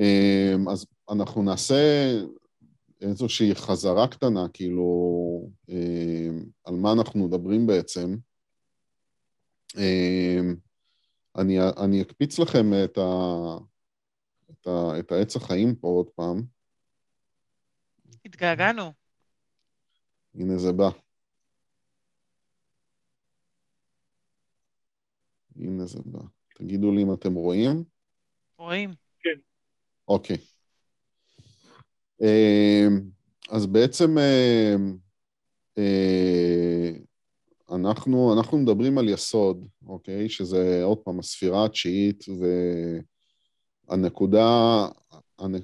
אמ, אז אנחנו נעשה איזושהי חזרה קטנה, כאילו, אמ, על מה אנחנו מדברים בעצם. אמ, אני, אני אקפיץ לכם את, ה, את, ה, את העץ החיים פה עוד פעם. התגעגענו. הנה זה בא. הנה זה בא. תגידו לי אם אתם רואים. רואים. כן. אוקיי. אמ, אז בעצם אמ, אה, אנחנו, אנחנו מדברים על יסוד, אוקיי? שזה עוד פעם הספירה התשיעית והנקודה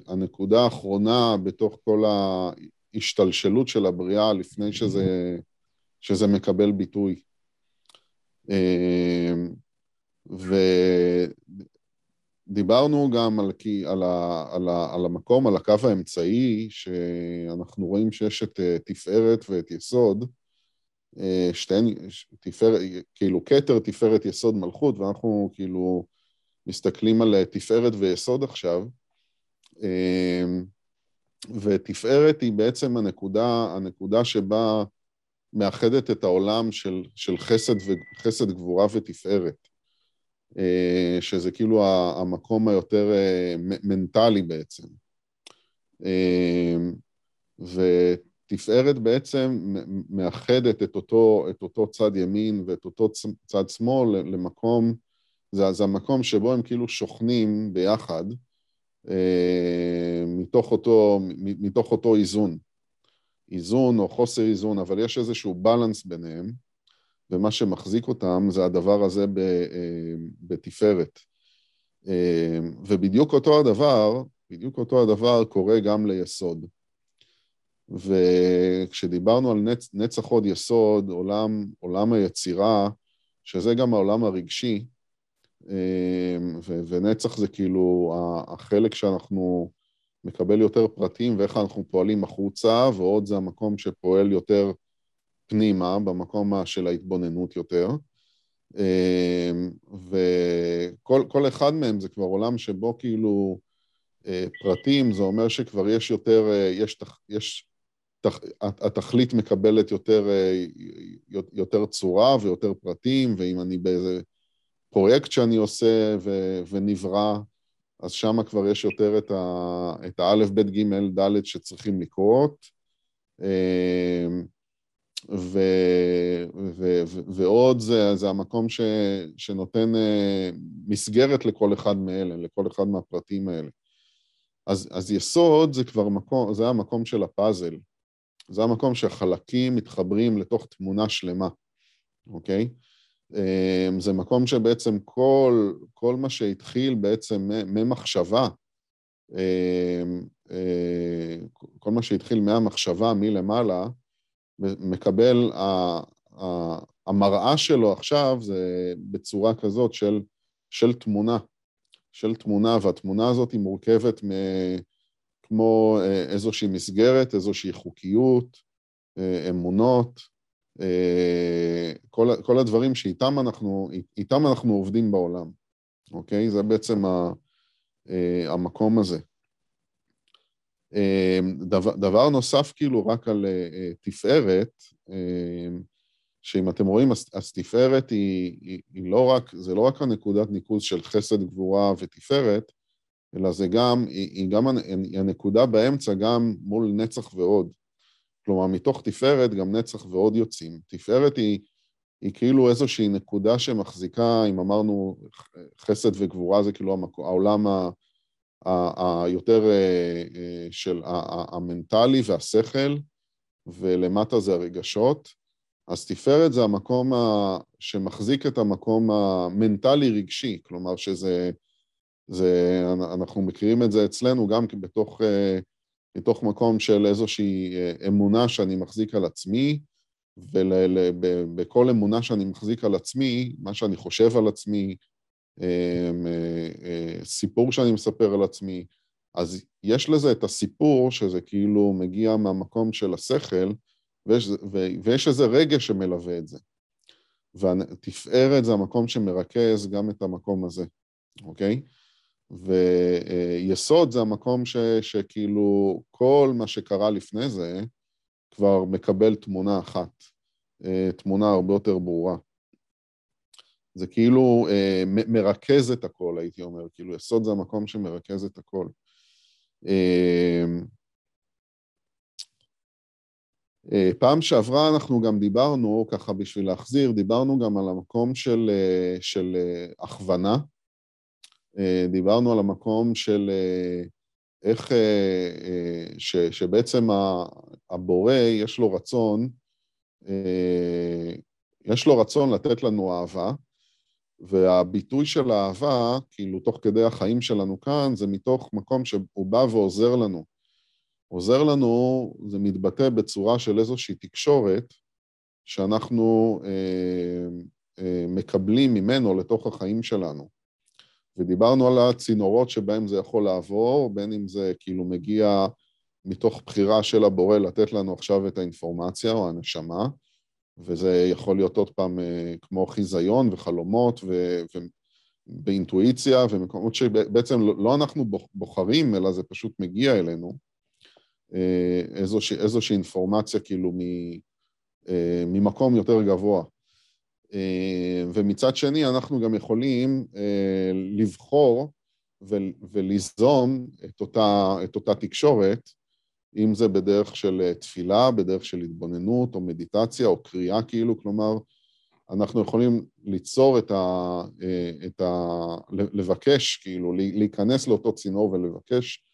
הנקודה האחרונה בתוך כל ההשתלשלות של הבריאה לפני שזה, שזה מקבל ביטוי. אמ, ודיברנו גם על, על, ה, על, ה, על המקום, על הקו האמצעי, שאנחנו רואים שיש את אה, תפארת ואת יסוד, אה, שתיהן, תפארת, כאילו כתר, תפארת, יסוד, מלכות, ואנחנו כאילו מסתכלים על אה, תפארת ויסוד עכשיו, ותפארת היא בעצם הנקודה, הנקודה שבה מאחדת את העולם של, של חסד, ו, חסד, גבורה ותפארת. אה, שזה כאילו המקום היותר אה, מנטלי בעצם. אה, ותפארת בעצם מאחדת את אותו, את אותו צד ימין ואת אותו צד שמאל למקום, זה, זה המקום שבו הם כאילו שוכנים ביחד מתוך אותו, מתוך אותו איזון. איזון או חוסר איזון, אבל יש איזשהו בלנס ביניהם. ומה שמחזיק אותם זה הדבר הזה אה, בתפארת. אה, ובדיוק אותו הדבר, בדיוק אותו הדבר קורה גם ליסוד. וכשדיברנו על נצ, נצח עוד יסוד, עולם, עולם היצירה, שזה גם העולם הרגשי, אה, ו, ונצח זה כאילו החלק שאנחנו מקבל יותר פרטים ואיך אנחנו פועלים החוצה, ועוד זה המקום שפועל יותר פנימה, במקום של ההתבוננות יותר. אמ, וכל אחד מהם זה כבר עולם שבו כאילו אה, פרטים, זה אומר שכבר יש יותר, אה, יש, יש התכלית מקבלת יותר, אה, יותר צורה ויותר פרטים, ואם אני באיזה פרויקט שאני עושה ו, ונברא, אז שם כבר יש יותר את האלף, בית, גימל, דלת שצריכים לקרות. ו, ו, ו, ועוד זה, זה המקום ש, שנותן אה, מסגרת לכל אחד מאלה, לכל אחד מהפרטים האלה. אז, אז יסוד זה כבר מקום, זה המקום של הפאזל. זה המקום שהחלקים מתחברים לתוך תמונה שלמה, אוקיי? אה, זה מקום שבעצם כל, כל מה שהתחיל בעצם ממחשבה, אה, כל מה שהתחיל מהמחשבה מלמעלה, מקבל, המראה שלו עכשיו זה בצורה כזאת של, של תמונה, של תמונה, והתמונה הזאת היא מורכבת מ... כמו אה, איזושהי מסגרת, איזושהי חוקיות, אה, אמונות, אה, כל, כל הדברים שאיתם אנחנו, איתם אנחנו עובדים בעולם, אוקיי? זה בעצם המקום הזה. אמ, דבר, דבר נוסף כאילו רק על uh, תפארת, uh, שאם אתם רואים, אז, אז תפארת היא, היא, היא לא רק, זה לא רק הנקודת ניקוז של חסד, גבורה ותפארת, אלא זה גם, היא, היא גם הנקודה באמצע גם מול נצח ועוד. כלומר, מתוך תפארת גם נצח ועוד יוצאים. תפארת היא, היא כאילו איזושהי נקודה שמחזיקה, אם אמרנו חסד וגבורה זה כאילו העולם ה... היותר אה, אה, של המנטלי והשכל, ולמטה זה הרגשות. אז תפארת זה המקום שמחזיק את המקום המנטלי-רגשי, כלומר שזה, זה, אנחנו מכירים את זה אצלנו גם בתוך, אה, בתוך מקום של איזושהי אמונה שאני מחזיק על עצמי, ובכל אמונה שאני מחזיק על עצמי, מה שאני חושב על עצמי, אה, אה, סיפור שאני מספר על עצמי, אז יש לזה את הסיפור שזה כאילו מגיע מהמקום של השכל, ויש, ויש איזה רגש שמלווה את זה. ותפארת זה המקום שמרכז גם את המקום הזה, אוקיי? ויסוד זה המקום ש, שכאילו כל מה שקרה לפני זה כבר מקבל תמונה אחת, תמונה הרבה יותר ברורה. זה כאילו אה, מרכז את הכל, הייתי אומר, כאילו יסוד זה המקום שמרכז את הכל. אה, אה, פעם שעברה אנחנו גם דיברנו, ככה בשביל להחזיר, דיברנו גם על המקום של, אה, של אה, הכוונה, אה, דיברנו על המקום של אה, איך, אה, אה, ש, שבעצם הבורא יש לו רצון, אה, יש לו רצון לתת לנו אהבה, והביטוי של האהבה, כאילו תוך כדי החיים שלנו כאן, זה מתוך מקום שהוא בא ועוזר לנו. עוזר לנו, זה מתבטא בצורה של איזושהי תקשורת שאנחנו אה, אה, מקבלים ממנו לתוך החיים שלנו. ודיברנו על הצינורות שבהם זה יכול לעבור, בין אם זה כאילו מגיע מתוך בחירה של הבורא לתת לנו עכשיו את האינפורמציה או הנשמה, וזה יכול להיות עוד פעם אה, כמו חיזיון וחלומות ו... באינטואיציה ומקומות שבעצם לא, לא אנחנו בוחרים, אלא זה פשוט מגיע אלינו, אה, איזושהי, איזושהי אינפורמציה כאילו מ, אה, ממקום יותר גבוה. ומצד שני, אנחנו גם יכולים לבחור וליזום את אותה, את אותה תקשורת אם זה בדרך של אה, תפילה, בדרך של התבוננות או מדיטציה או קריאה כאילו, כלומר, אנחנו יכולים ליצור את ה... אה, את ה לבקש, כאילו, להיכנס לאותו צינור ולבקש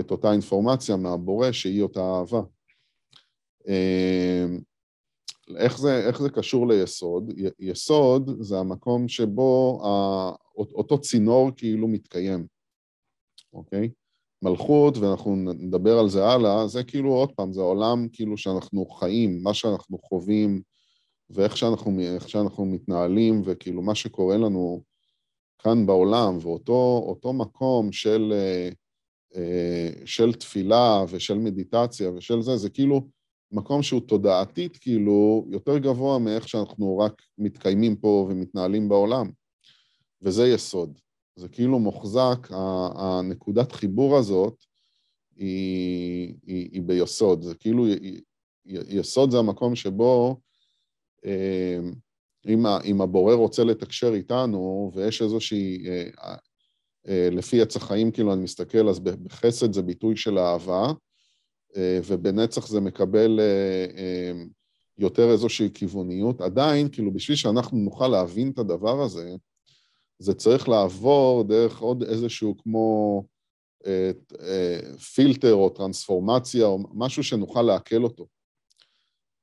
את אותה אינפורמציה מהבורא שהיא אותה אהבה. אה, איך זה, איך זה קשור ליסוד? יסוד זה המקום שבו אותו צינור כאילו מתקיים, אוקיי? מלכות, ואנחנו נדבר על זה הלאה, זה כאילו, עוד פעם, זה העולם כאילו שאנחנו חיים, מה שאנחנו חווים, ואיך שאנחנו, שאנחנו מתנהלים, וכאילו מה שקורה לנו כאן בעולם, ואותו מקום של, אה, של תפילה ושל מדיטציה ושל זה, זה כאילו מקום שהוא תודעתית כאילו יותר גבוה מאיך שאנחנו רק מתקיימים פה ומתנהלים בעולם, וזה יסוד. זה כאילו מוחזק, הנקודת חיבור הזאת היא, היא, היא ביסוד, זה כאילו, יסוד זה המקום שבו אה, אם, אם הבורא רוצה לתקשר איתנו ויש איזושהי, אה, אה, לפי עץ החיים כאילו אני מסתכל, אז בחסד זה ביטוי של אהבה, ובנצח זה מקבל יותר איזושהי כיווניות. עדיין, כאילו בשביל שאנחנו נוכל להבין את הדבר הזה, זה צריך לעבור דרך עוד איזשהו כמו אה, אה, פילטר או טרנספורמציה או משהו שנוכל לעכל אותו.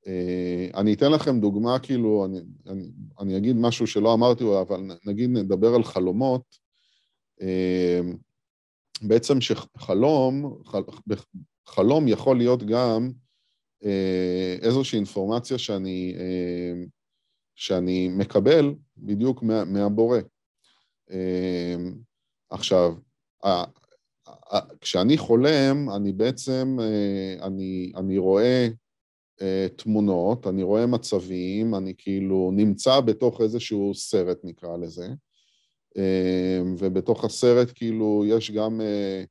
אה, אני אתן לכם דוגמה, כאילו, אני, אני, אני אגיד משהו שלא אמרתי, אבל נגיד נדבר על חלומות. אה, בעצם שחלום, חלום יכול להיות גם אה, איזושהי אינפורמציה שאני, אה, שאני מקבל בדיוק מה, מהבורא. אמ, עכשיו, כשאני חולם, אני בעצם, אה, אני, אני רואה אה, תמונות, אני רואה מצבים, אני כאילו נמצא בתוך איזשהו סרט, נקרא לזה, אמ, ובתוך הסרט כאילו יש גם, אה,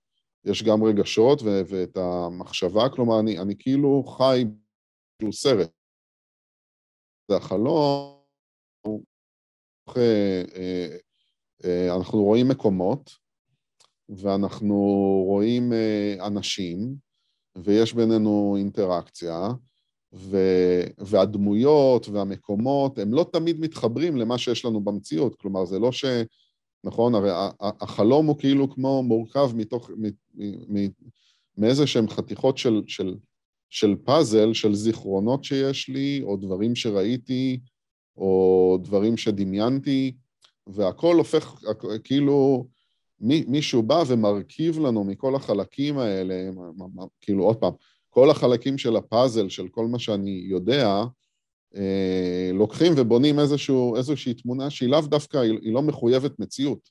יש גם רגשות ו- ואת המחשבה, כלומר, אני, אני כאילו חי באיזשהו סרט. זה החלום, אנחנו רואים מקומות, ואנחנו רואים אה, אנשים, ויש בינינו אינטראקציה, ו, והדמויות והמקומות, הם לא תמיד מתחברים למה שיש לנו במציאות. כלומר, זה לא ש... נכון, הרי החלום הוא כאילו כמו מורכב מתוך, מאיזה שהם חתיכות של, של, של פאזל, של זיכרונות שיש לי, או דברים שראיתי, או דברים שדמיינתי, והכל הופך, כאילו, מישהו בא ומרכיב לנו מכל החלקים האלה, כאילו, עוד פעם, כל החלקים של הפאזל, של כל מה שאני יודע, אה, לוקחים ובונים איזשהו, איזושהי תמונה שהיא לאו דווקא, היא לא מחויבת מציאות,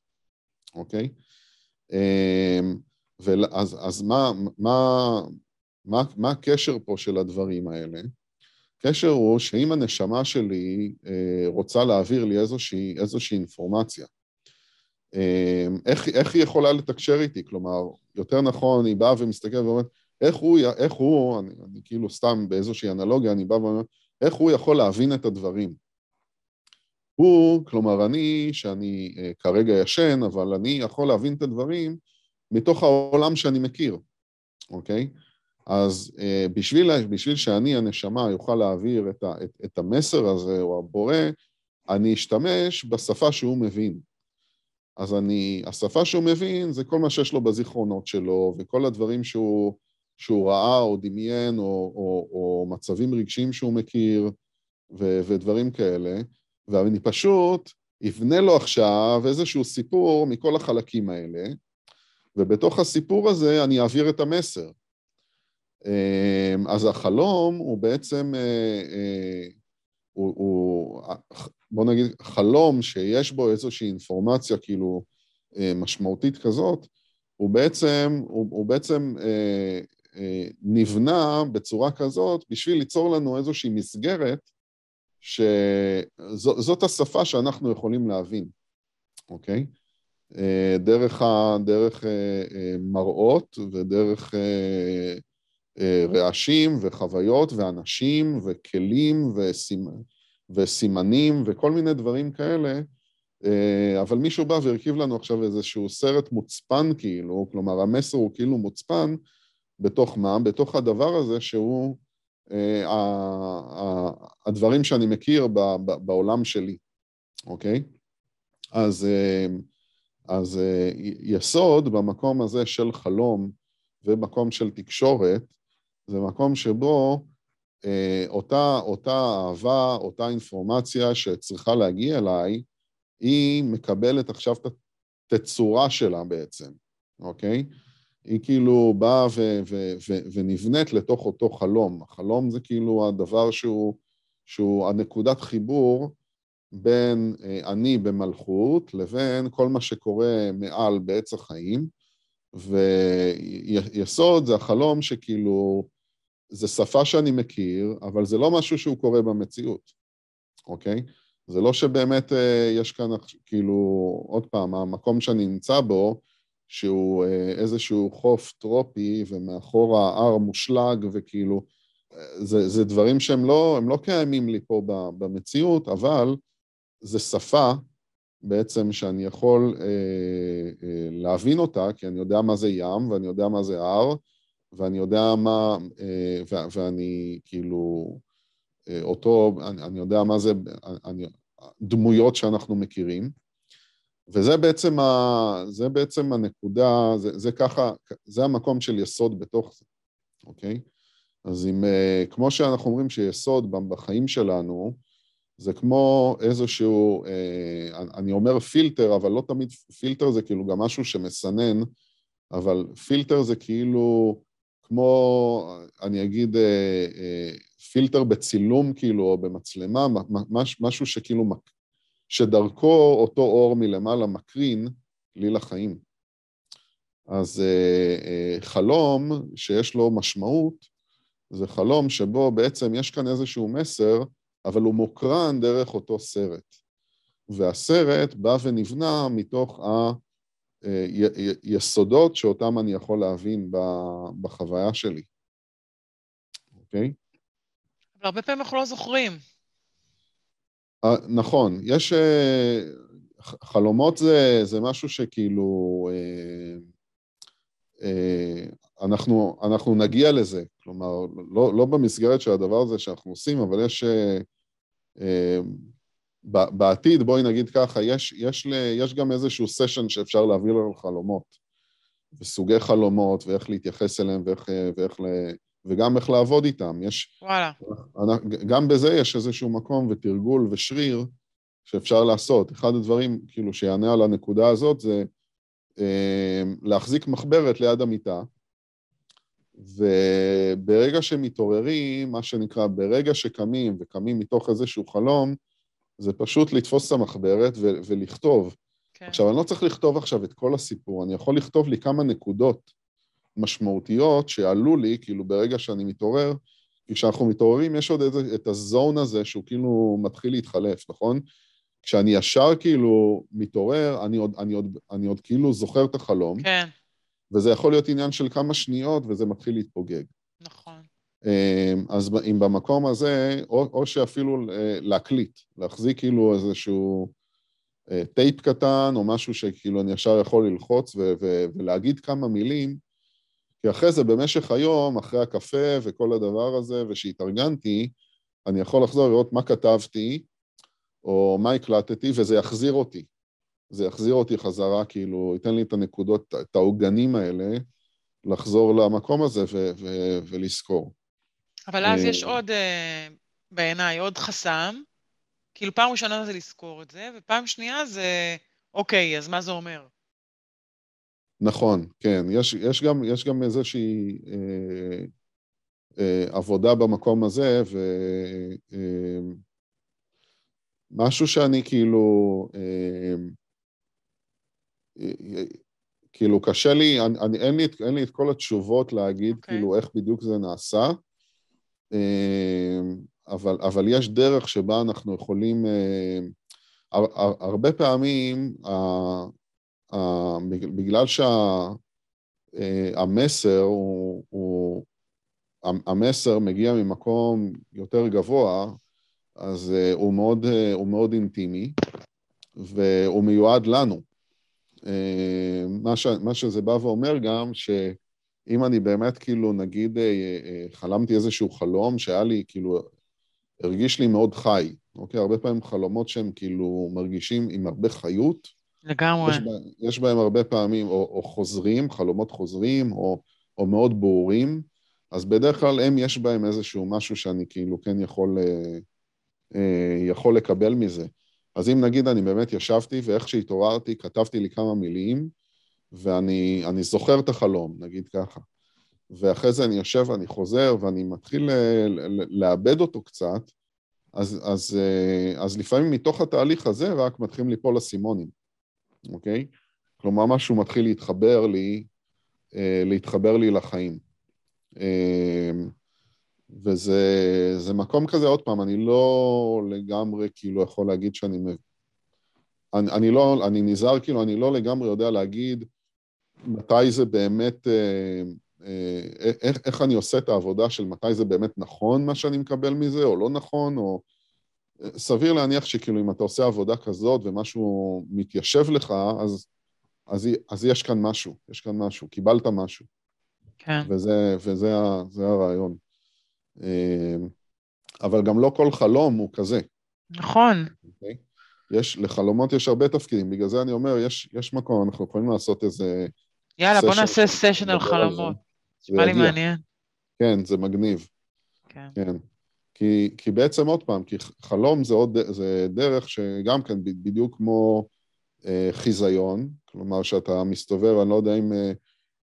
אוקיי? אה, ואז אז מה, מה, מה, מה הקשר פה של הדברים האלה? הקשר הוא שאם הנשמה שלי אה, רוצה להעביר לי איזושהי, איזושהי אינפורמציה, אמ, איך, איך היא יכולה לתקשר איתי? כלומר, יותר נכון, היא באה ומסתכלת ואומרת, איך הוא, איך הוא אני, אני כאילו סתם באיזושהי אנלוגיה, אני בא ואומר, איך הוא יכול להבין את הדברים? הוא, כלומר, אני, שאני uh, כרגע ישן, אבל אני יכול להבין את הדברים מתוך העולם שאני מכיר, אוקיי? אז uh, בשביל, בשביל שאני, הנשמה, יוכל להעביר את, ה, את, את המסר הזה, או הבורא, אני אשתמש בשפה שהוא מבין. אז אני, השפה שהוא מבין זה כל מה שיש לו בזיכרונות שלו, וכל הדברים שהוא, שהוא ראה או דמיין, או, או, או מצבים רגשיים שהוא מכיר, ו, ודברים כאלה, ואני פשוט אבנה לו עכשיו איזשהו סיפור מכל החלקים האלה, ובתוך הסיפור הזה אני אעביר את המסר. אמ, אז החלום הוא בעצם, אה, אה, הוא, הוא, בוא נגיד, חלום שיש בו איזושהי אינפורמציה כאילו אה, משמעותית כזאת, הוא בעצם, הוא, הוא בעצם נבנה בצורה כזאת בשביל ליצור לנו איזושהי מסגרת שזאת השפה שאנחנו יכולים להבין, אוקיי? דרך, דרך מראות ודרך רעשים וחוויות ואנשים וכלים וסימנים. וסימנים וכל מיני דברים כאלה, אה, אבל מישהו בא והרכיב לנו עכשיו איזשהו סרט מוצפן כאילו, כלומר המסר הוא כאילו מוצפן בתוך מה? בתוך הדבר הזה שהוא אה, הדברים שאני מכיר בעולם שלי, אוקיי? אז, אה, אז יסוד במקום הזה של חלום ומקום של תקשורת, זה מקום שבו אה, אותה, אותה אהבה, אותה אינפורמציה שצריכה להגיע אליי, היא מקבלת עכשיו את התצורה שלה בעצם, אוקיי? היא כאילו באה ו- ו- ו- ונבנית לתוך אותו חלום. החלום זה כאילו הדבר שהוא, שהוא הנקודת חיבור בין אה, אני במלכות לבין כל מה שקורה מעל בעץ החיים, ויסוד זה החלום שכאילו זה שפה שאני מכיר, אבל זה לא משהו שהוא קורה במציאות, אוקיי? זה לא שבאמת אה, יש כאן, כאילו, עוד פעם, המקום שאני נמצא בו, שהוא אה, איזשהו חוף טרופי ומאחורה הר מושלג וכאילו, אה, זה, זה דברים שהם לא, לא קיימים לי פה במציאות, אבל זה שפה בעצם שאני יכול אה, אה, להבין אותה, כי אני יודע מה זה ים ואני יודע מה זה הר, ואני יודע מה, אה, ואני כאילו, אה, אותו, אני, אני יודע מה זה, אני, דמויות שאנחנו מכירים, וזה בעצם, ה, זה בעצם הנקודה, זה, זה ככה, זה המקום של יסוד בתוך זה, אוקיי? אז אם, אה, כמו שאנחנו אומרים שיסוד בחיים שלנו, זה כמו איזשהו, אני אומר פילטר, אבל לא תמיד פילטר זה כאילו גם משהו שמסנן, אבל פילטר זה כאילו כמו, אני אגיד, אה, אה, פילטר בצילום כאילו, או במצלמה, משהו שכאילו, שדרכו אותו אור מלמעלה מקרין לי לחיים. אז אה, חלום שיש לו משמעות, זה חלום שבו בעצם יש כאן איזשהו מסר, אבל הוא מוקרן דרך אותו סרט. והסרט בא ונבנה מתוך ה... יסודות שאותם אני יכול להבין בחוויה שלי, אוקיי? אבל הרבה פעמים אנחנו לא זוכרים. אה, נכון, יש... אה, חלומות זה, זה משהו שכאילו... אה, אנחנו, אנחנו נגיע לזה, כלומר, לא, לא במסגרת של הדבר הזה שאנחנו עושים, אבל יש בעתיד, בואי נגיד ככה, יש, יש, ל, יש גם איזשהו סשן שאפשר להעביר על חלומות, וסוגי חלומות, ואיך להתייחס אליהם, ואיך, ואיך ל... וגם איך לעבוד איתם. יש... וואלה. גם בזה יש איזשהו מקום ותרגול ושריר שאפשר לעשות. אחד הדברים, כאילו, שיענה על הנקודה הזאת זה אה, להחזיק מחברת ליד המיטה, וברגע שמתעוררים, מה שנקרא, ברגע שקמים, וקמים מתוך איזשהו חלום, זה פשוט לתפוס את המחברת ו- ולכתוב. כן. עכשיו, אני לא צריך לכתוב עכשיו את כל הסיפור, אני יכול לכתוב לי כמה נקודות משמעותיות שעלו לי, כאילו, ברגע שאני מתעורר, כי כשאנחנו מתעוררים יש עוד איזה, את הזון הזה שהוא כאילו מתחיל להתחלף, נכון? כשאני ישר כאילו מתעורר, אני עוד, אני עוד, אני עוד כאילו זוכר את החלום. כן. וזה יכול להיות עניין של כמה שניות, וזה מתחיל להתפוגג. נכון. אמ, אז אם במקום הזה, או, או שאפילו אה, להקליט, להחזיק כאילו איזשהו אה, טייפ קטן, או משהו שכאילו אני ישר יכול ללחוץ ו- ו- ולהגיד כמה מילים, כי אחרי זה במשך היום, אחרי הקפה וכל הדבר הזה, ושהתארגנתי, אני יכול לחזור לראות מה כתבתי, או מה הקלטתי, וזה יחזיר אותי. זה יחזיר אותי חזרה, כאילו, ייתן לי את הנקודות, את העוגנים האלה, לחזור למקום הזה ו- ו- ולזכור. אבל אז אה, יש עוד, אה, בעיניי, עוד חסם. כאילו, פעם ראשונה זה לזכור את זה, ופעם שנייה זה, אוקיי, אז מה זה אומר? נכון, כן. יש, יש, גם, יש גם איזושהי אה, אה, עבודה במקום הזה, ומשהו אה, שאני כאילו, אה, אה, כאילו קשה לי, אני, אני, אין, לי, אין לי את כל התשובות להגיד okay. אוקיי. כאילו איך בדיוק זה נעשה, אה, אבל, אבל יש דרך שבה אנחנו יכולים, אה, הר, הר, הרבה פעמים, בגלל שהמסר אה, הוא, הוא, המסר מגיע ממקום יותר גבוה, אז אה, הוא מאוד, אה, הוא מאוד אינטימי, והוא מיועד לנו. מה, ש, מה שזה בא ואומר גם, שאם אני באמת, כאילו, נגיד, חלמתי איזשהו חלום שהיה לי, כאילו, הרגיש לי מאוד חי, אוקיי? הרבה פעמים חלומות שהם כאילו מרגישים עם הרבה חיות, לגמרי. יש, בה, יש בהם הרבה פעמים, או, או חוזרים, חלומות חוזרים, או, או מאוד ברורים, אז בדרך כלל הם, יש בהם איזשהו משהו שאני כאילו כן יכול, אה, אה, יכול לקבל מזה. אז אם נגיד אני באמת ישבתי, ואיך שהתעוררתי, כתבתי לי כמה מילים, ואני זוכר את החלום, נגיד ככה. ואחרי זה אני יושב ואני חוזר, ואני מתחיל אה, לאבד אותו קצת, אז, אז, אה, אז לפעמים מתוך התהליך הזה רק מתחילים ליפול אסימונים. אוקיי? כלומר, משהו מתחיל להתחבר לי, אה, להתחבר לי לחיים. אה, וזה מקום כזה, עוד פעם, אני לא לגמרי כאילו יכול להגיד שאני... אני, אני לא, אני נזהר, כאילו, אני לא לגמרי יודע להגיד מתי זה באמת, אה, אה, איך, איך אני עושה את העבודה של מתי זה באמת נכון מה שאני מקבל מזה, או לא נכון, או... סביר להניח שכאילו אם אתה עושה עבודה כזאת ומשהו מתיישב לך, אז, אז, אז יש כאן משהו, יש כאן משהו, קיבלת משהו. כן. וזה, וזה זה הרעיון. אמ, אבל גם לא כל חלום הוא כזה. נכון. Okay? אוקיי? יש, לחלומות יש הרבה תפקידים, בגלל זה אני אומר, יש, יש מקום, אנחנו יכולים לעשות איזה... יאללה, בוא נעשה סשן על חלומות. נשמע לי מעניין. כן, זה מגניב. כן. כן. כי, כי בעצם עוד פעם, כי חלום זה עוד, זה דרך שגם כן בדיוק כמו אה, חיזיון, כלומר שאתה מסתובב, אני לא יודע אם, אה,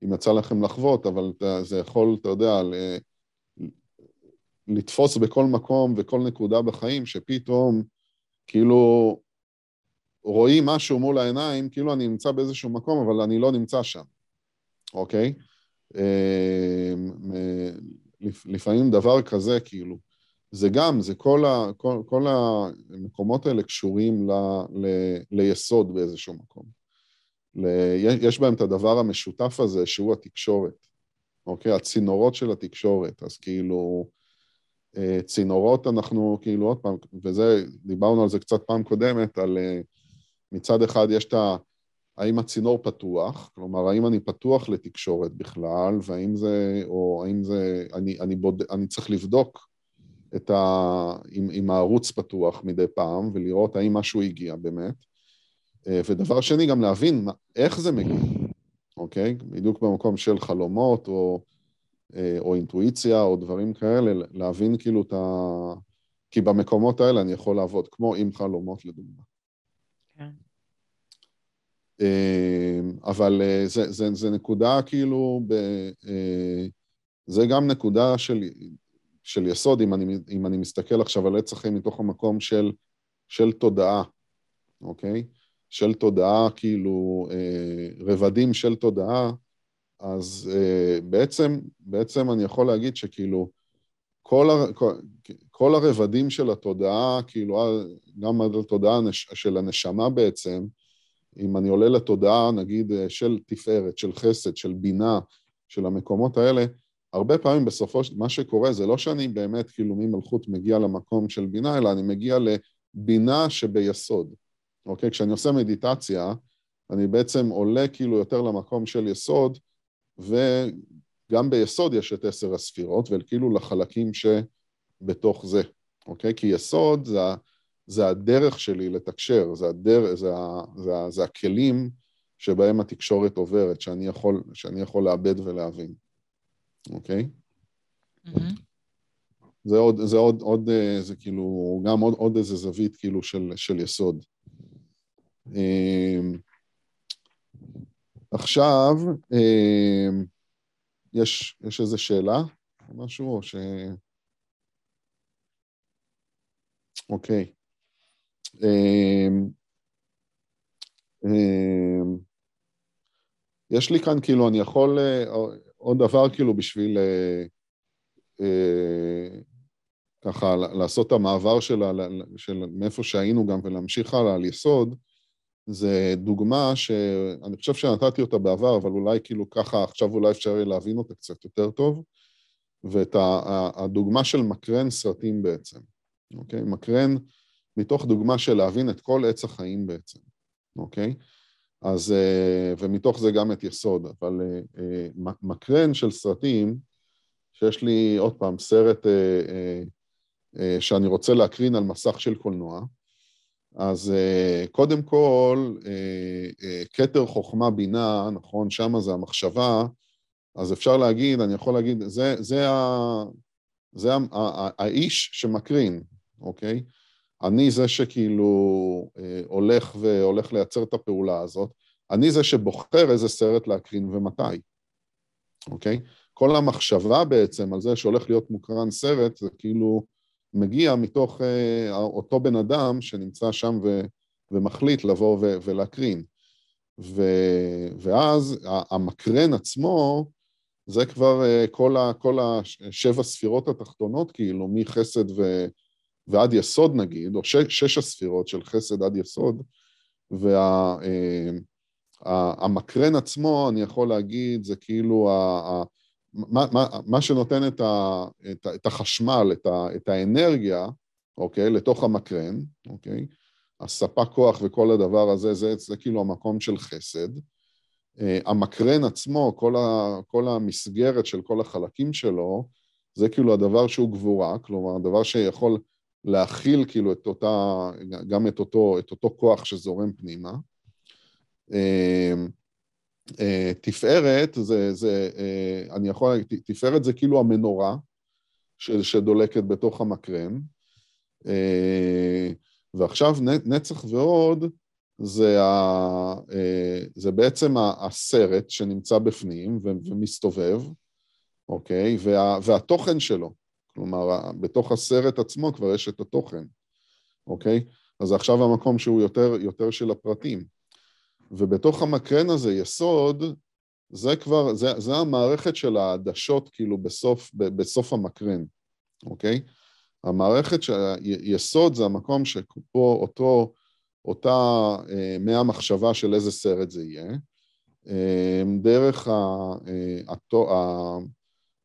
אם יצא לכם לחוות, אבל אתה, זה יכול, אתה יודע, ל, לתפוס בכל מקום וכל נקודה בחיים, שפתאום כאילו רואים משהו מול העיניים, כאילו אני נמצא באיזשהו מקום, אבל אני לא נמצא שם, אוקיי? אה, לפעמים דבר כזה, כאילו, זה גם, זה כל, ה, כל, כל המקומות האלה קשורים ל, ל, ליסוד באיזשהו מקום. ל, יש בהם את הדבר המשותף הזה שהוא התקשורת, אוקיי? הצינורות של התקשורת. אז כאילו, אה, צינורות אנחנו כאילו, עוד פעם, וזה, דיברנו על זה קצת פעם קודמת, על אה, מצד אחד יש את ה... האם הצינור פתוח, כלומר, האם אני פתוח לתקשורת בכלל, והאם זה, או האם זה, אני, אני, בוד, אני צריך לבדוק את ה... עם, עם הערוץ פתוח מדי פעם, ולראות האם משהו הגיע באמת. אה, ודבר שני, גם להבין איך זה מגיע, אוקיי? בדיוק במקום של חלומות, או, או אינטואיציה, או דברים כאלה, להבין כאילו את ה... כי במקומות האלה אני יכול לעבוד, כמו עם חלומות לדוגמה. כן. אה, אבל זה, זה, זה נקודה כאילו, ב, זה גם נקודה של של יסוד, אם אני, אם אני מסתכל עכשיו על עץ החיים מתוך המקום של, של תודעה, אוקיי? של תודעה, כאילו, אה, רבדים של תודעה, אז אה, בעצם, בעצם אני יכול להגיד שכאילו, כל, ה, כל, כל הרבדים של התודעה, כאילו, גם התודעה של הנשמה בעצם, אם אני עולה לתודעה, נגיד, של תפארת, של חסד, של בינה, של המקומות האלה, הרבה פעמים בסופו של... מה שקורה זה לא שאני באמת כאילו ממלכות מגיע למקום של בינה, אלא אני מגיע לבינה שביסוד. אוקיי? כשאני עושה מדיטציה, אני בעצם עולה כאילו יותר למקום של יסוד, וגם ביסוד יש את עשר הספירות, וכאילו לחלקים שבתוך זה, אוקיי? כי יסוד זה, זה הדרך שלי לתקשר, זה, הדר, זה, זה, זה הכלים שבהם התקשורת עוברת, שאני יכול, שאני יכול לאבד ולהבין. אוקיי? Mm-hmm. זה עוד, זה עוד, עוד, זה כאילו, גם עוד, עוד איזה זווית כאילו של, של יסוד. אמ, עכשיו, אמ, יש, יש איזו שאלה או משהו, או ש... אוקיי. אמ, יש לי כאן, כאילו, אני יכול, אה, עוד דבר כאילו בשביל אה, אה, ככה לעשות את המעבר שלה, של מאיפה שהיינו גם ולהמשיך הלאה על יסוד, זה דוגמה שאני חושב שנתתי אותה בעבר, אבל אולי כאילו ככה, עכשיו אולי אפשר יהיה להבין אותה קצת יותר טוב, ואת הדוגמה של מקרן סרטים בעצם, אוקיי? מקרן מתוך דוגמה של להבין את כל עץ החיים בעצם, אוקיי? אז, אה, ומתוך זה גם את יסוד, אבל אה, אה, מקרן של סרטים, שיש לי עוד פעם סרט שאני רוצה להקרין על מסך של קולנוע, אז קודם כל, כתר חוכמה בינה, נכון, שמה זה המחשבה, אז אפשר להגיד, אני יכול להגיד, זה, זה, ה, זה ה, ה, האיש שמקרין, אוקיי? אני זה שכאילו אה, הולך והולך לייצר את הפעולה הזאת, אני זה שבוחר איזה סרט להקרין ומתי, אוקיי? כל המחשבה בעצם על זה שהולך להיות מוקרן סרט, זה כאילו מגיע מתוך אה, אותו בן אדם שנמצא שם ו, ומחליט לבוא ו, ולהקרין. ו, ואז המקרן עצמו, זה כבר אה, כל, ה, כל השבע ספירות התחתונות, כאילו, מחסד ו, ועד יסוד נגיד, או ש, שש הספירות של חסד עד יסוד, וה, עצמו, אני יכול להגיד, זה כאילו ה, ה, מה, מה, מה שנותן את, ה, את, את החשמל, את, ה, את האנרגיה, אוקיי, לתוך המקרן, אוקיי, הספק כוח וכל הדבר הזה, זה, זה כאילו המקום של חסד. המקרן עצמו, כל, ה, כל המסגרת של כל החלקים שלו, זה כאילו הדבר שהוא גבורה, כלומר, הדבר שיכול להכיל כאילו את אותה, גם את אותו, את אותו כוח שזורם פנימה. אה, תפארת זה, זה, אה, אני יכול להגיד, תפארת זה כאילו המנורה שדולקת בתוך המקרן, אה, ועכשיו נצח ועוד זה, ה, זה בעצם הסרט שנמצא בפנים ומסתובב, אוקיי? וה, והתוכן שלו. כלומר, בתוך הסרט עצמו כבר יש את התוכן, אוקיי? אז עכשיו המקום שהוא יותר, יותר של הפרטים. ובתוך המקרן הזה, יסוד, זה כבר, זה, זה המערכת של העדשות, כאילו, בסוף, בסוף המקרן, אוקיי? המערכת של יסוד זה המקום שפה אותו, אותה אה, מהמחשבה של איזה סרט זה יהיה, אה, דרך ה, אה,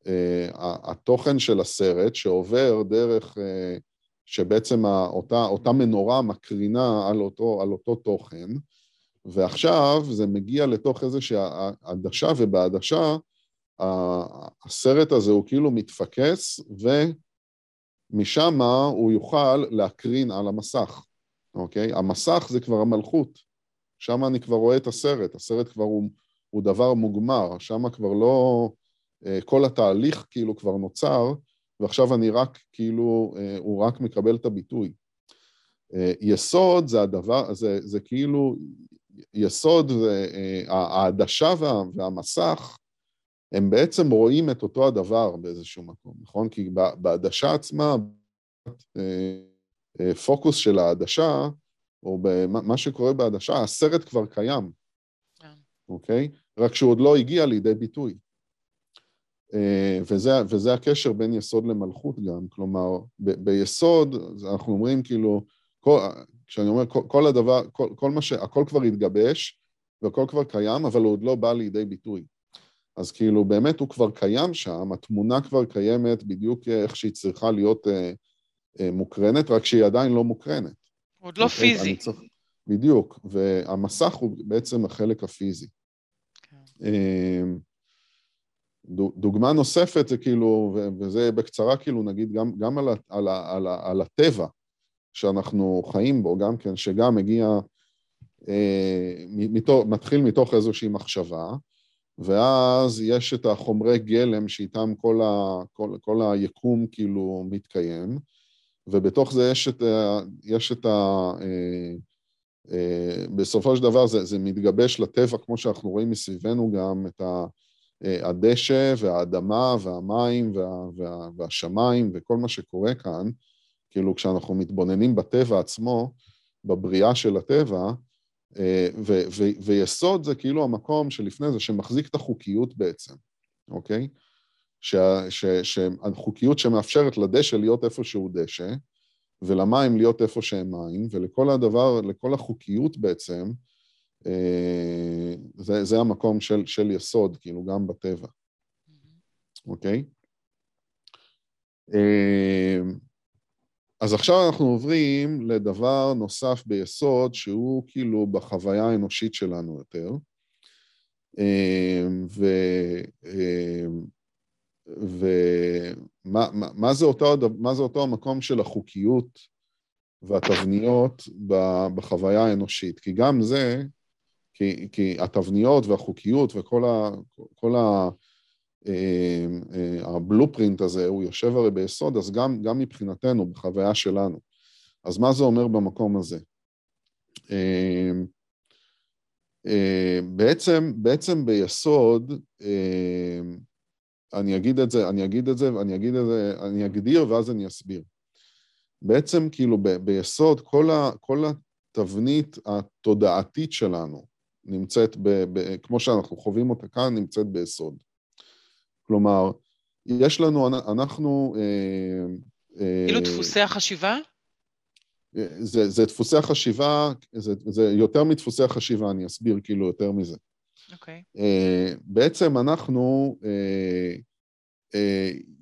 אה, התוכן של הסרט שעובר דרך, אה, שבעצם אותה, אותה מנורה מקרינה על אותו, על אותו תוכן, ועכשיו זה מגיע לתוך איזושהי עדשה, ובעדשה הסרט הזה הוא כאילו מתפקס, ומשם הוא יוכל להקרין על המסך, אוקיי? המסך זה כבר המלכות, שם אני כבר רואה את הסרט, הסרט כבר הוא, הוא דבר מוגמר, שם כבר לא... אה, כל התהליך כאילו כבר נוצר, ועכשיו אני רק כאילו, אה, הוא רק מקבל את הביטוי. אה, יסוד זה הדבר, זה, זה כאילו, יסוד והעדשה וה, והמסך, הם בעצם רואים את אותו הדבר באיזשהו מקום, נכון? כי בעדשה עצמה, פוקוס של העדשה, או במה שקורה בעדשה, הסרט כבר קיים, כן. אוקיי? רק שהוא עוד לא הגיע לידי ביטוי. וזה, וזה הקשר בין יסוד למלכות גם, כלומר, ב, ביסוד, אנחנו אומרים כאילו, כל, כשאני אומר כל, כל הדבר, כל, כל מה ש... הכל כבר התגבש, והכל כבר קיים, אבל הוא עוד לא בא לידי ביטוי. אז כאילו, באמת הוא כבר קיים שם, התמונה כבר קיימת בדיוק איך שהיא צריכה להיות אה, אה, מוקרנת, רק שהיא עדיין לא מוקרנת. עוד לא אוקיי? פיזי. צריך, בדיוק, והמסך הוא בעצם החלק הפיזי. כן. אה, דוגמה נוספת זה כאילו, וזה בקצרה כאילו נגיד גם, גם על, על, על, על הטבע שאנחנו חיים בו, גם כן, שגם מגיע, אה, מתוך, מתחיל מתוך איזושהי מחשבה, ואז יש את החומרי גלם שאיתם כל, ה, כל, כל היקום כאילו מתקיים, ובתוך זה יש את, יש את ה... אה, אה, בסופו של דבר זה, זה מתגבש לטבע, כמו שאנחנו רואים מסביבנו גם, את ה... אה, הדשא והאדמה והמים וה, וה, והשמיים וכל מה שקורה כאן, כאילו כשאנחנו מתבוננים בטבע עצמו, בבריאה של הטבע, אה, ו, ו, ויסוד זה כאילו המקום שלפני זה, שמחזיק את החוקיות בעצם, אוקיי? ש, ש, שהחוקיות שמאפשרת לדשא להיות איפה שהוא דשא, ולמים להיות איפה שהם מים, ולכל הדבר, לכל החוקיות בעצם, אה, זה, זה המקום של, של יסוד, כאילו, גם בטבע, אוקיי? אה, אז עכשיו אנחנו עוברים לדבר נוסף ביסוד, שהוא כאילו בחוויה האנושית שלנו יותר. אה, ו... ומה מה, מה זה אותו, מה זה אותו המקום של החוקיות והתבניות בחוויה האנושית? כי גם זה כי, כי התבניות והחוקיות וכל ה... כל הבלופרינט הזה, הוא יושב הרי ביסוד, אז גם, גם מבחינתנו, בחוויה שלנו. אז מה זה אומר במקום הזה? אה, בעצם, בעצם ביסוד, אני אגיד את זה, אני אגיד את זה, ואני אגיד את זה, אני אגדיר ואז אני אסביר. בעצם כאילו ב, ביסוד כל, ה, כל התבנית התודעתית שלנו, נמצאת, ב, ב, כמו שאנחנו חווים אותה כאן, נמצאת ביסוד. כלומר, יש לנו, אנחנו... אה, אה, כאילו דפוסי החשיבה? זה, זה דפוסי החשיבה, זה, זה יותר מדפוסי החשיבה, אני אסביר כאילו יותר מזה. אוקיי. Okay. אה, בעצם אנחנו,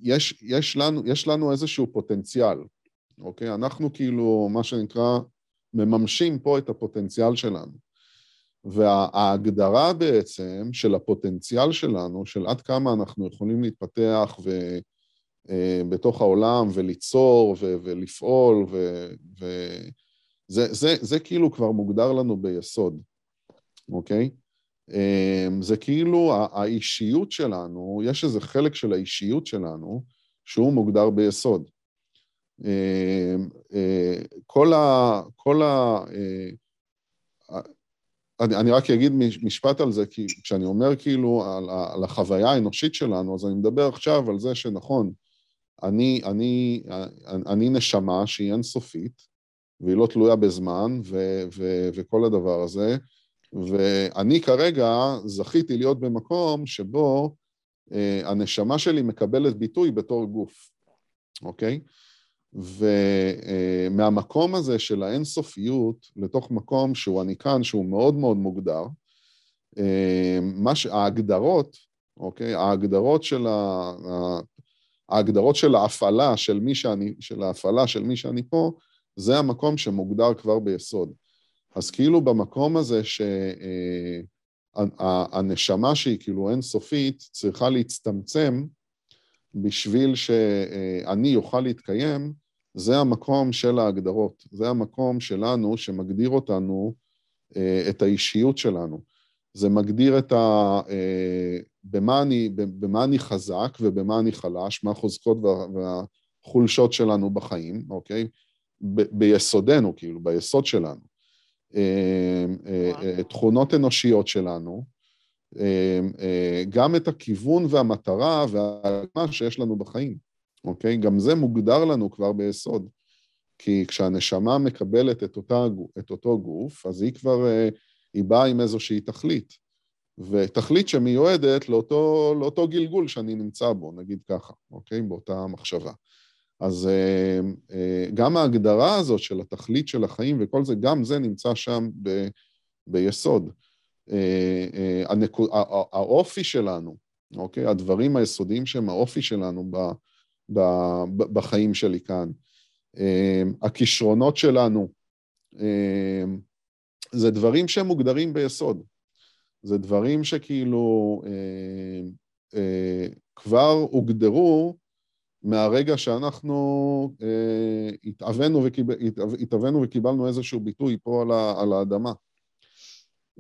יש, יש, לנו, יש לנו איזשהו פוטנציאל, אוקיי? אנחנו כאילו, מה שנקרא, מממשים פה את הפוטנציאל שלנו. וההגדרה בעצם של הפוטנציאל שלנו, של עד כמה אנחנו יכולים להתפתח ו... אה, בתוך העולם וליצור ו- ולפעול, וזה זה, זה כאילו כבר מוגדר לנו ביסוד, אוקיי? אה, זה כאילו האישיות שלנו, יש איזה חלק של האישיות שלנו שהוא מוגדר ביסוד. אה, כל ה... כל ה אני, אני רק אגיד משפט על זה, כי כשאני אומר כאילו על, על החוויה האנושית שלנו, אז אני מדבר עכשיו על זה שנכון, אני, אני, אני נשמה שהיא אינסופית, והיא לא תלויה בזמן, ו, ו, וכל הדבר הזה, ואני כרגע זכיתי להיות במקום שבו אה, הנשמה שלי מקבלת ביטוי בתור גוף, אוקיי? ומהמקום הזה של האינסופיות לתוך מקום שהוא אני כאן, שהוא מאוד מאוד מוגדר, מה ש... ההגדרות, אוקיי? ההגדרות של, ה... ההגדרות של ההפעלה של מי שאני, של ההפעלה של מי שאני פה, זה המקום שמוגדר כבר ביסוד. אז כאילו במקום הזה שהנשמה שהיא כאילו אינסופית צריכה להצטמצם בשביל שאני אוכל להתקיים, זה המקום של ההגדרות, זה המקום שלנו שמגדיר אותנו, אה, את האישיות שלנו. זה מגדיר את ה... אה, במה אני, במה אני חזק ובמה אני חלש, מה החוזקות והחולשות שלנו בחיים, אוקיי? ב- ביסודנו, כאילו, ביסוד שלנו. אה, תכונות אנושיות שלנו, גם את הכיוון והמטרה והמה שיש לנו בחיים, אוקיי? גם זה מוגדר לנו כבר ביסוד. כי כשהנשמה מקבלת את, אותה, את אותו גוף, אז היא כבר, אה, היא באה עם איזושהי תכלית. ותכלית שמיועדת לאותו, לאותו גלגול שאני נמצא בו, נגיד ככה, אוקיי? באותה מחשבה. אז אה, אה, גם ההגדרה הזאת של התכלית של החיים וכל זה, גם זה נמצא שם ב, ביסוד. אה, האופי שלנו, אוקיי? הדברים היסודיים שהם האופי שלנו ב, ב, ב, בחיים שלי כאן. הכישרונות שלנו, זה דברים שהם מוגדרים ביסוד. זה דברים שכאילו כבר הוגדרו מהרגע שאנחנו אה, התאווינו, וקיב... התאווינו וקיבלנו איזשהו ביטוי פה. על האדמה.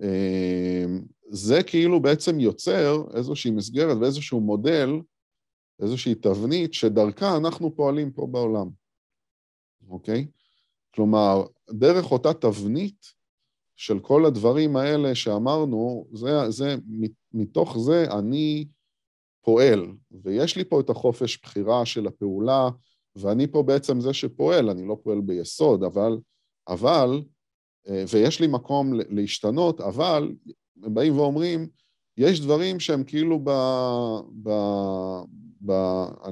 אה, זה כאילו בעצם יוצר איזושהי מסגרת ואיזשהו מודל, איזושהי תבנית שדרכה אנחנו פועלים פה בעולם, אוקיי? כלומר, דרך אותה תבנית של כל הדברים האלה שאמרנו, זה, זה, מתוך זה אני פועל, ויש לי פה את החופש בחירה של הפעולה, ואני פה בעצם זה שפועל, אני לא פועל ביסוד, אבל, אבל, ויש לי מקום להשתנות, אבל הם באים ואומרים, יש דברים שהם כאילו ב... ב, ב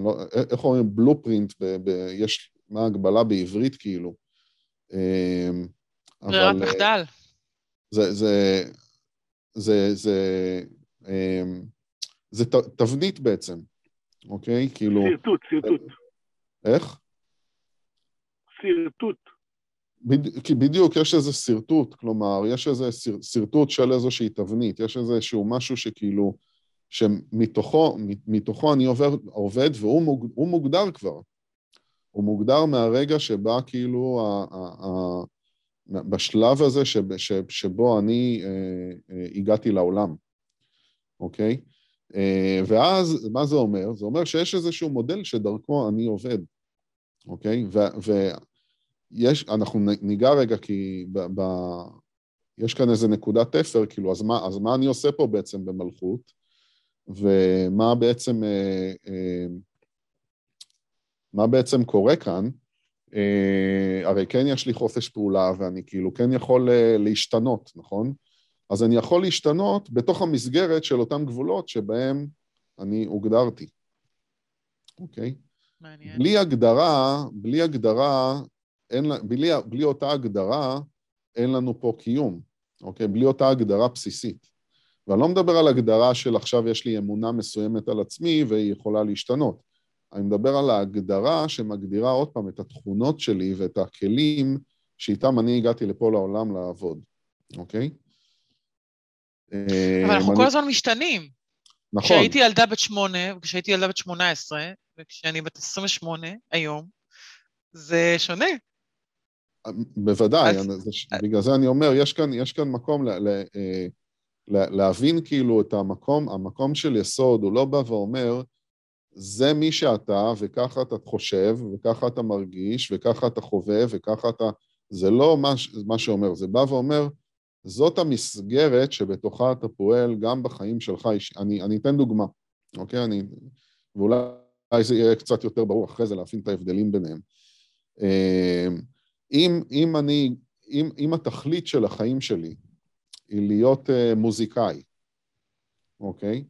לא, איך אומרים? בלופרינט, ב, ב, יש, מה ההגבלה בעברית כאילו? אה, ברירת אה, מחדל. זה, זה, זה, זה, זה תבנית בעצם, אוקיי? כאילו... שרטוט, שרטוט. איך? שרטוט. כי בדיוק, יש איזה שרטוט, כלומר, יש איזה שרטוט של איזושהי תבנית, יש איזשהו משהו שכאילו, שמתוכו מתוכו אני עובר, עובד והוא מוג, מוגדר כבר. הוא מוגדר מהרגע שבא כאילו, ה, ה, ה, בשלב הזה שב, ש, שבו אני אה, אה, הגעתי לעולם, אוקיי? אה, ואז, מה זה אומר? זה אומר שיש איזשהו מודל שדרכו אני עובד, אוקיי? ויש, אנחנו ניגע רגע, כי ב, ב, יש כאן איזה נקודת תפר, כאילו, אז מה, אז מה אני עושה פה בעצם במלכות? ומה בעצם, אה, אה, מה בעצם קורה כאן? הרי כן יש לי חופש פעולה ואני כאילו כן יכול להשתנות, נכון? אז אני יכול להשתנות בתוך המסגרת של אותם גבולות שבהם אני הוגדרתי, אוקיי? מעניין. בלי הגדרה, בלי הגדרה, אין, בלי, בלי אותה הגדרה, אין לנו פה קיום, אוקיי? בלי אותה הגדרה בסיסית. ואני לא מדבר על הגדרה של עכשיו יש לי אמונה מסוימת על עצמי והיא יכולה להשתנות. אני מדבר על ההגדרה שמגדירה עוד פעם את התכונות שלי ואת הכלים שאיתם אני הגעתי לפה לעולם לעבוד, אוקיי? אבל אנחנו כל הזמן משתנים. נכון. כשהייתי ילדה בת שמונה, וכשהייתי ילדה בת שמונה עשרה, וכשאני בת עשרים ושמונה, היום, זה שונה. בוודאי, אז... בגלל זה אני אומר, יש כאן, יש כאן מקום ל, ל, אה, ל, להבין כאילו את המקום, המקום של יסוד, הוא לא בא ואומר, זה מי שאתה, וככה אתה חושב, וככה אתה מרגיש, וככה אתה חווה, וככה אתה... זה לא מה, מה שאומר, זה בא ואומר, זאת המסגרת שבתוכה אתה פועל גם בחיים שלך. אני, אני אתן דוגמה, אוקיי? אני, ואולי זה יהיה קצת יותר ברור אחרי זה להבין את ההבדלים ביניהם. אם, אם אני, אם, אם התכלית של החיים שלי היא להיות uh, מוזיקאי, אוקיי?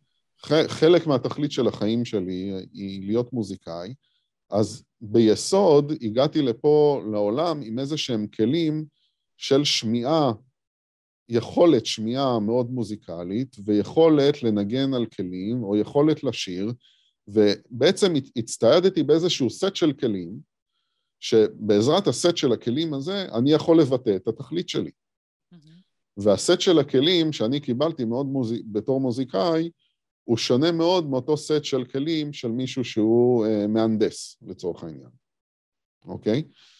חלק מהתכלית של החיים שלי היא להיות מוזיקאי, אז ביסוד הגעתי לפה לעולם עם איזה שהם כלים של שמיעה יכולת שמיעה מאוד מוזיקלית ויכולת לנגן על כלים או יכולת לשיר, ובעצם הצטיידתי באיזשהו סט של כלים, שבעזרת הסט של הכלים הזה אני יכול לבטא את התכלית שלי. Mm-hmm. והסט של הכלים שאני קיבלתי מאוד מוז... בתור מוזיקאי, הוא שונה מאוד מאותו סט של כלים של מישהו שהוא uh, מהנדס, לצורך העניין, אוקיי? Okay?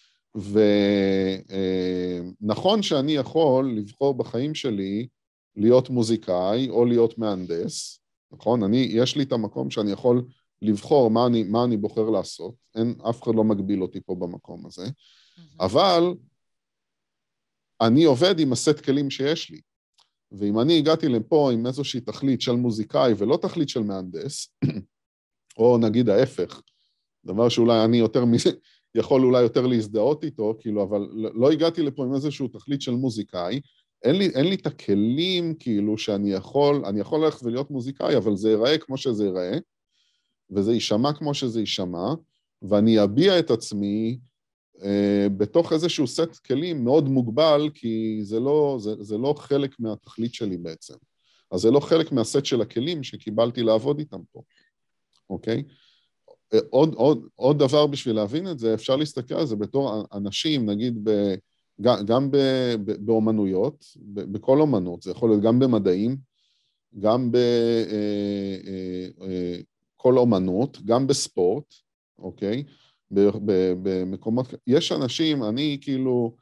ונכון שאני יכול לבחור בחיים שלי להיות מוזיקאי או להיות מהנדס, נכון? אני, יש לי את המקום שאני יכול לבחור מה אני, מה אני בוחר לעשות, אין, אף אחד לא מגביל אותי פה במקום הזה, mm-hmm. אבל אני עובד עם הסט כלים שיש לי. ואם אני הגעתי לפה עם איזושהי תכלית של מוזיקאי ולא תכלית של מהנדס, או נגיד ההפך, דבר שאולי אני יותר יכול אולי יותר להזדהות איתו, כאילו, אבל לא הגעתי לפה עם איזשהו תכלית של מוזיקאי, אין לי, אין לי את הכלים כאילו שאני יכול, אני יכול ללכת ולהיות מוזיקאי, אבל זה ייראה כמו שזה ייראה, וזה יישמע כמו שזה יישמע, ואני אביע את עצמי אה, בתוך איזשהו סט כלים מאוד מוגבל, כי זה לא, זה, זה לא חלק מהתכלית שלי בעצם. אז זה לא חלק מהסט של הכלים שקיבלתי לעבוד איתם פה, אוקיי? אה, עוד, עוד, עוד דבר בשביל להבין את זה, אפשר להסתכל על זה בתור אנשים, נגיד ב... גם באומנויות, בכל אומנות, זה יכול להיות גם במדעים, גם בכל אה, אה, אומנות, גם בספורט, אוקיי? במקומות, יש אנשים, אני כאילו,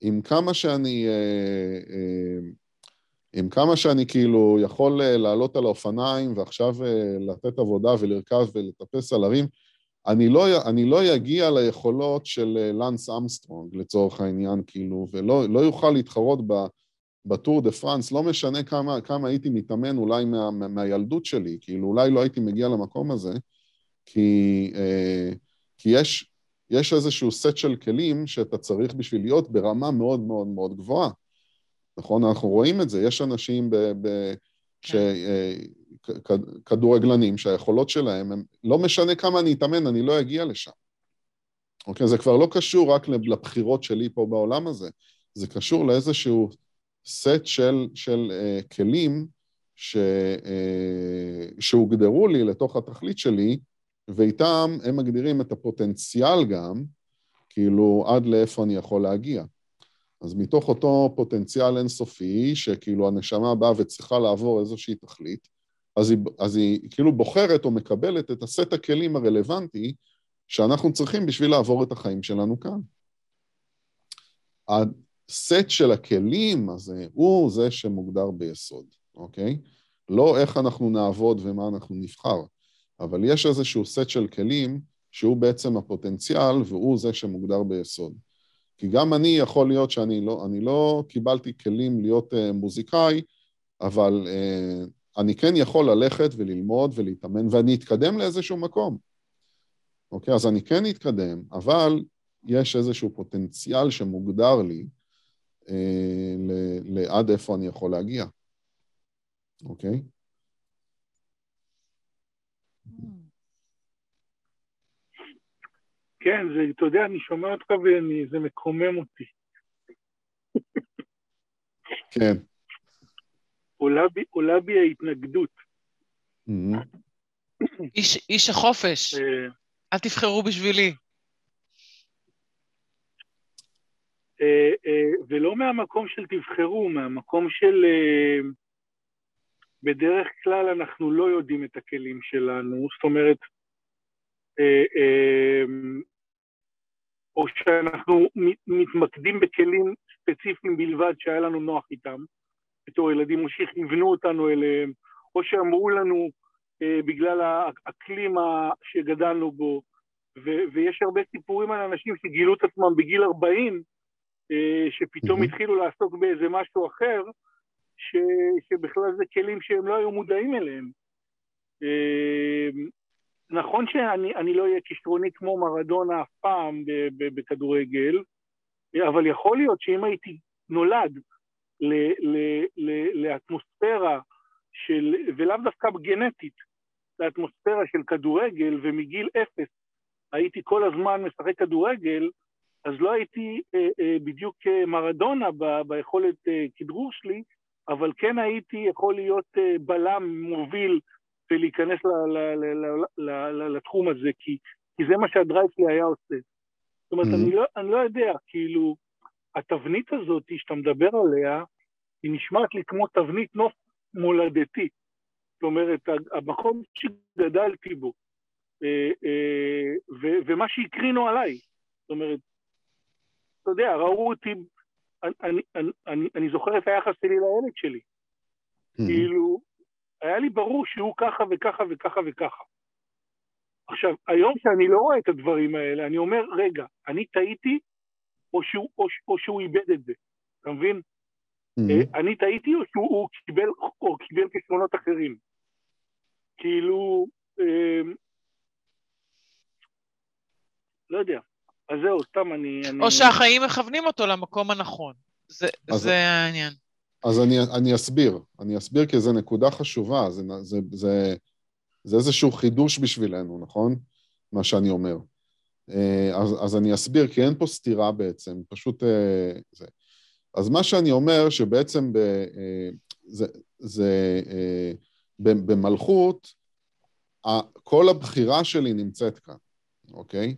עם כמה שאני, אה, עם כמה שאני כאילו יכול לעלות על האופניים ועכשיו לתת עבודה ולרכב ולטפס על הרים, אני לא, אני לא אגיע ליכולות של אה, לנס אמסטרונג לצורך העניין, כאילו, ולא לא יוכל להתחרות בטור דה פרנס, לא משנה כמה, כמה הייתי מתאמן אולי מה, מה, מהילדות שלי, כאילו אולי לא הייתי מגיע למקום הזה, כי, אה, כי יש, יש איזשהו סט של כלים שאתה צריך בשביל להיות ברמה מאוד מאוד מאוד גבוהה. נכון? אנחנו רואים את זה, יש אנשים ב... ב כן. ש, אה, כדורגלנים שהיכולות שלהם, הם, לא משנה כמה אני אתאמן, אני לא אגיע לשם. אוקיי? זה כבר לא קשור רק לבחירות שלי פה בעולם הזה, זה קשור לאיזשהו סט של, של uh, כלים ש, uh, שהוגדרו לי לתוך התכלית שלי, ואיתם הם מגדירים את הפוטנציאל גם, כאילו עד לאיפה אני יכול להגיע. אז מתוך אותו פוטנציאל אינסופי, שכאילו הנשמה באה וצריכה לעבור איזושהי תכלית, אז היא, אז היא כאילו בוחרת או מקבלת את הסט הכלים הרלוונטי שאנחנו צריכים בשביל לעבור את החיים שלנו כאן. הסט של הכלים הזה הוא זה שמוגדר ביסוד, אוקיי? לא איך אנחנו נעבוד ומה אנחנו נבחר, אבל יש איזשהו סט של כלים שהוא בעצם הפוטנציאל והוא זה שמוגדר ביסוד. כי גם אני יכול להיות שאני לא, לא קיבלתי כלים להיות uh, מוזיקאי, אבל uh, אני כן יכול ללכת וללמוד ולהתאמן, ואני אתקדם לאיזשהו מקום. אוקיי? אז אני כן אתקדם, אבל יש איזשהו פוטנציאל שמוגדר לי אה, לעד איפה אני יכול להגיע. אוקיי? כן, זה, אתה יודע, אני שומע אותך וזה מקומם אותי. כן. עולה בי, עולה בי ההתנגדות. Mm-hmm. איש, איש החופש, אה. אל תבחרו בשבילי. אה, אה, ולא מהמקום של תבחרו, מהמקום של... בדרך כלל אנחנו לא יודעים את הכלים שלנו, זאת אומרת, או שאנחנו מתמקדים בכלים ספציפיים בלבד שהיה לנו נוח איתם, בתור ילדים, או שכיוונו אותנו אליהם, או שאמרו לנו אה, בגלל האקלים שגדלנו בו, ויש הרבה סיפורים על אנשים שגילו את עצמם בגיל 40, אה, שפתאום mm-hmm. התחילו לעסוק באיזה משהו אחר, ש- שבכלל זה כלים שהם לא היו מודעים אליהם. אה, נכון שאני לא אהיה כישרוני כמו מרדונה אף פעם בכדורגל, אבל יכול להיות שאם הייתי נולד ל, ל, ל, לאטמוספירה של, ולאו דווקא גנטית, לאטמוספירה של כדורגל, ומגיל אפס הייתי כל הזמן משחק כדורגל, אז לא הייתי אה, אה, בדיוק מרדונה ב, ביכולת אה, כדרור שלי, אבל כן הייתי יכול להיות אה, בלם מוביל ולהיכנס ל, ל, ל, ל, ל, ל, לתחום הזה, כי, כי זה מה שהדרייב שלי היה עושה. זאת אומרת, mm-hmm. אני, לא, אני לא יודע, כאילו, התבנית הזאת שאתה מדבר עליה, היא נשמעת לי כמו תבנית נוף מולדתי. זאת אומרת, המקום שגדלתי בו, אה, אה, ומה שהקרינו עליי. זאת אומרת, אתה יודע, ראו אותי, אני, אני, אני, אני זוכר את היחס שלי לילד שלי. Mm-hmm. כאילו, היה לי ברור שהוא ככה וככה וככה וככה. עכשיו, היום שאני לא רואה את הדברים האלה, אני אומר, רגע, אני טעיתי, או שהוא, או, או שהוא איבד את זה, אתה מבין? Mm-hmm. אני טעיתי או שהוא קיבל, או קיבל כישרונות אחרים? כאילו, אה, לא יודע. אז זהו, סתם אני... או אני... שהחיים מכוונים אותו למקום הנכון. זה, אז, זה העניין. אז אני, אני אסביר, אני אסביר כי זו נקודה חשובה, זה, זה, זה, זה איזשהו חידוש בשבילנו, נכון? מה שאני אומר. אה, אז, אז אני אסביר, כי אין פה סתירה בעצם, פשוט אה, זה. אז מה שאני אומר, שבעצם ב, אה, זה, זה, במלכות, כל הבחירה שלי נמצאת כאן, אוקיי?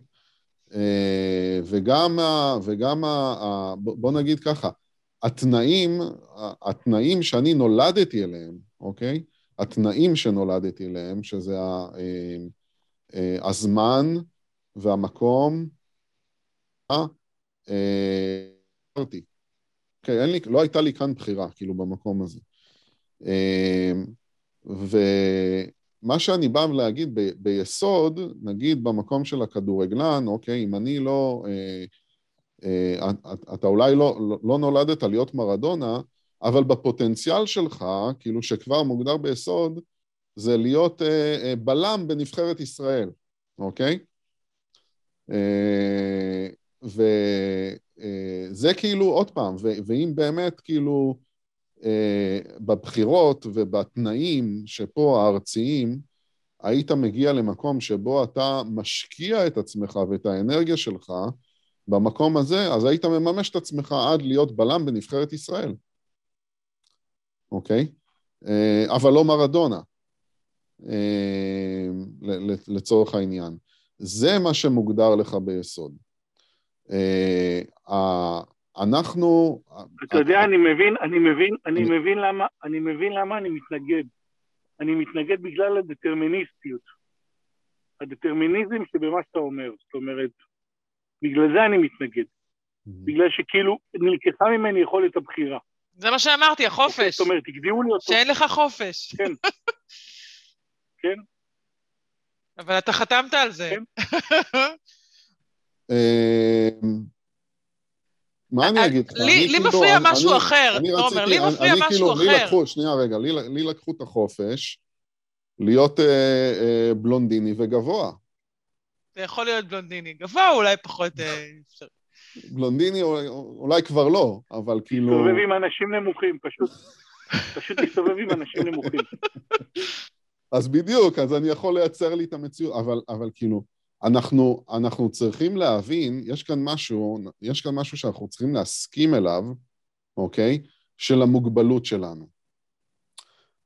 וגם, וגם בוא נגיד ככה, התנאים, התנאים שאני נולדתי אליהם, אוקיי? התנאים שנולדתי אליהם, שזה הזמן, והמקום, אה, אמרתי, אוקיי, אין לי, לא הייתה לי כאן בחירה, כאילו, במקום הזה. אה, ומה שאני בא להגיד ב, ביסוד, נגיד במקום של הכדורגלן, אוקיי, אם אני לא, אה, אה, אתה אולי לא, לא, לא נולדת להיות מרדונה, אבל בפוטנציאל שלך, כאילו שכבר מוגדר ביסוד, זה להיות אה, אה, בלם בנבחרת ישראל, אוקיי? אה, וזה אה, כאילו, עוד פעם, ואם באמת כאילו בבחירות ובתנאים שפה הארציים, היית מגיע למקום שבו אתה משקיע את עצמך ואת האנרגיה שלך במקום הזה, אז היית מממש את עצמך עד להיות בלם בנבחרת ישראל, אוקיי? אבל לא מרדונה, לצורך העניין. זה מה שמוגדר לך ביסוד. אה, אנחנו... אתה יודע, אני מבין, אני מבין, אני מבין למה, אני מבין למה אני מתנגד. אני מתנגד בגלל הדטרמיניסטיות. הדטרמיניזם שבמה שאתה אומר, זאת אומרת, בגלל זה אני מתנגד. בגלל שכאילו נלקחה ממני יכולת הבחירה. זה מה שאמרתי, החופש. זאת אומרת, הגדירו לי אותו. שאין לך חופש. כן. כן. אבל אתה חתמת על זה. כן. מה אני אגיד לך? לי כאילו, מפריע משהו אחר, תומר, לי מפריע משהו אחר. שנייה רגע, לי לקחו את החופש להיות אה, אה, בלונדיני וגבוה. זה יכול להיות בלונדיני גבוה, אולי פחות אה, אפשר. בלונדיני אולי כבר לא, אבל כאילו... להסתובב עם אנשים נמוכים, פשוט. פשוט להסתובב עם אנשים נמוכים. אז בדיוק, אז אני יכול לייצר לי את המציאות, אבל, אבל כאילו, אנחנו, אנחנו צריכים להבין, יש כאן משהו, יש כאן משהו שאנחנו צריכים להסכים אליו, אוקיי? של המוגבלות שלנו.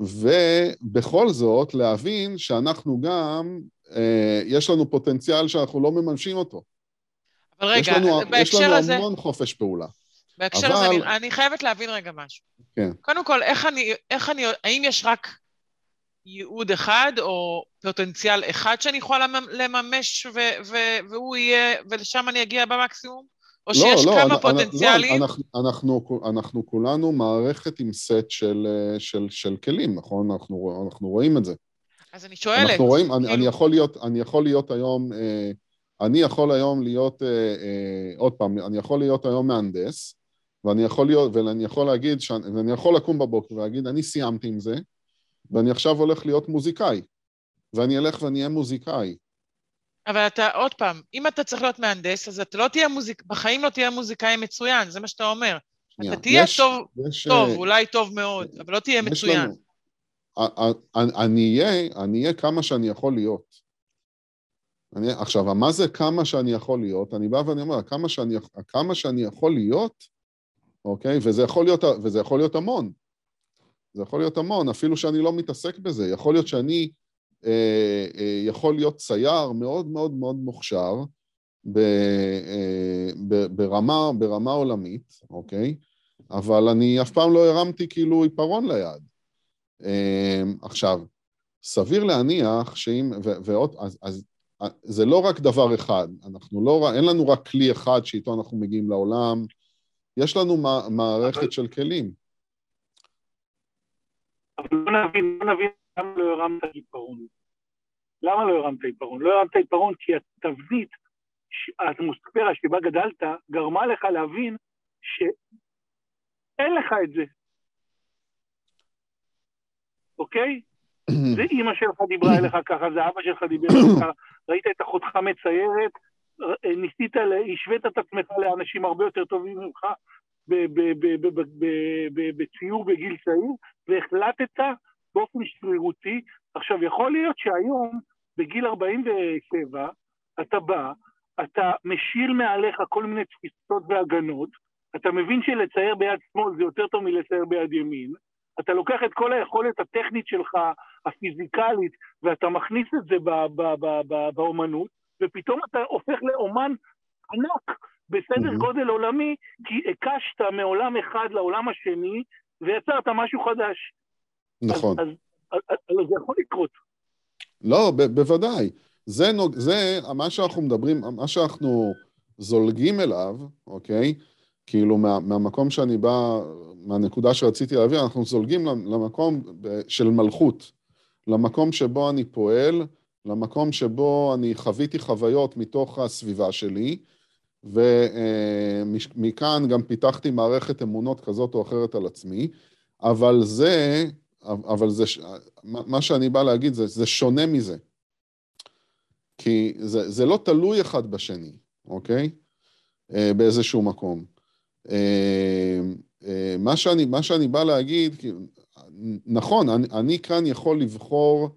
ובכל זאת, להבין שאנחנו גם, אה, יש לנו פוטנציאל שאנחנו לא מממשים אותו. אבל רגע, יש לנו, בהקשר יש לנו הזה... המון חופש פעולה. בהקשר אבל... הזה, אני, אני חייבת להבין רגע משהו. כן. קודם כל, איך אני, איך אני, האם יש רק ייעוד אחד או פוטנציאל אחד שאני יכולה לממש ו- ו- והוא יהיה, ולשם אני אגיע במקסימום? או לא, שיש לא, כמה לא, פוטנציאלים? לא, אנחנו, אנחנו, אנחנו כולנו מערכת עם סט של, של, של כלים, נכון? אנחנו, אנחנו רואים את זה. אז אני שואלת. אנחנו רואים, כאילו... אני, אני, יכול להיות, אני יכול להיות היום, אה, אני יכול היום להיות, אה, אה, עוד פעם, אני יכול להיות היום מהנדס, ואני יכול להיות, ואני יכול להגיד, שאני, ואני יכול לקום בבוקר ולהגיד, אני סיימתי עם זה, ואני עכשיו הולך להיות מוזיקאי, ואני אלך ואני אהיה מוזיקאי. אבל אתה, עוד פעם, אם אתה צריך להיות מהנדס, אז אתה לא תהיה מוזיק... בחיים לא תהיה מוזיקאי מצוין, זה מה שאתה אומר. שנייה, אתה תהיה יש, טוב, יש, טוב, uh, אולי טוב מאוד, אבל לא תהיה מצוין. לנו, אני אהיה, אני אהיה כמה שאני יכול להיות. אני, עכשיו, מה זה כמה שאני יכול להיות? אני בא ואני אומר, כמה שאני, כמה שאני יכול להיות, אוקיי? וזה יכול להיות, וזה יכול להיות המון. זה יכול להיות המון, אפילו שאני לא מתעסק בזה. יכול להיות שאני אה, אה, יכול להיות צייר מאוד מאוד מאוד מוכשר ב, אה, ב, ברמה, ברמה עולמית, אוקיי? אבל אני אף פעם לא הרמתי כאילו עיפרון ליד. אה, עכשיו, סביר להניח שאם, ו, ועוד, אז, אז זה לא רק דבר אחד, אנחנו לא, אין לנו רק כלי אחד שאיתו אנחנו מגיעים לעולם, יש לנו מערכת של כלים. אבל לא נבין, לא נבין למה לא הרמת עיפרון. למה לא הרמת עיפרון? לא הרמת עיפרון כי התבנית, האטמוספירה שבה גדלת, גרמה לך להבין שאין לך את זה. אוקיי? זה אימא שלך דיברה אליך ככה, זה אבא שלך דיבר אליך ראית את אחותך מציירת, ניסית, השווית את עצמך לאנשים הרבה יותר טובים ממך, בציור בגיל צעיר, והחלטת באופן שרירותי. עכשיו, יכול להיות שהיום, בגיל 47, אתה בא, אתה משאיר מעליך כל מיני תפיסות והגנות, אתה מבין שלצייר ביד שמאל זה יותר טוב מלצייר ביד ימין, אתה לוקח את כל היכולת הטכנית שלך, הפיזיקלית, ואתה מכניס את זה באומנות, ופתאום אתה הופך לאומן ענק בסדר mm-hmm. גודל עולמי, כי הקשת מעולם אחד לעולם השני, ויצרת משהו חדש. נכון. אז, אז, אז, אז זה יכול לקרות. לא, ב- בוודאי. זה, נוג... זה מה שאנחנו מדברים, מה שאנחנו זולגים אליו, אוקיי? כאילו מה, מהמקום שאני בא, מהנקודה שרציתי להעביר, אנחנו זולגים למקום של מלכות, למקום שבו אני פועל, למקום שבו אני חוויתי חוויות מתוך הסביבה שלי, ומכאן גם פיתחתי מערכת אמונות כזאת או אחרת על עצמי, אבל זה, אבל זה, מה שאני בא להגיד זה, זה שונה מזה. כי זה, זה לא תלוי אחד בשני, אוקיי? אה, באיזשהו מקום. אה, אה, מה שאני, מה שאני בא להגיד, נכון, אני, אני כאן יכול לבחור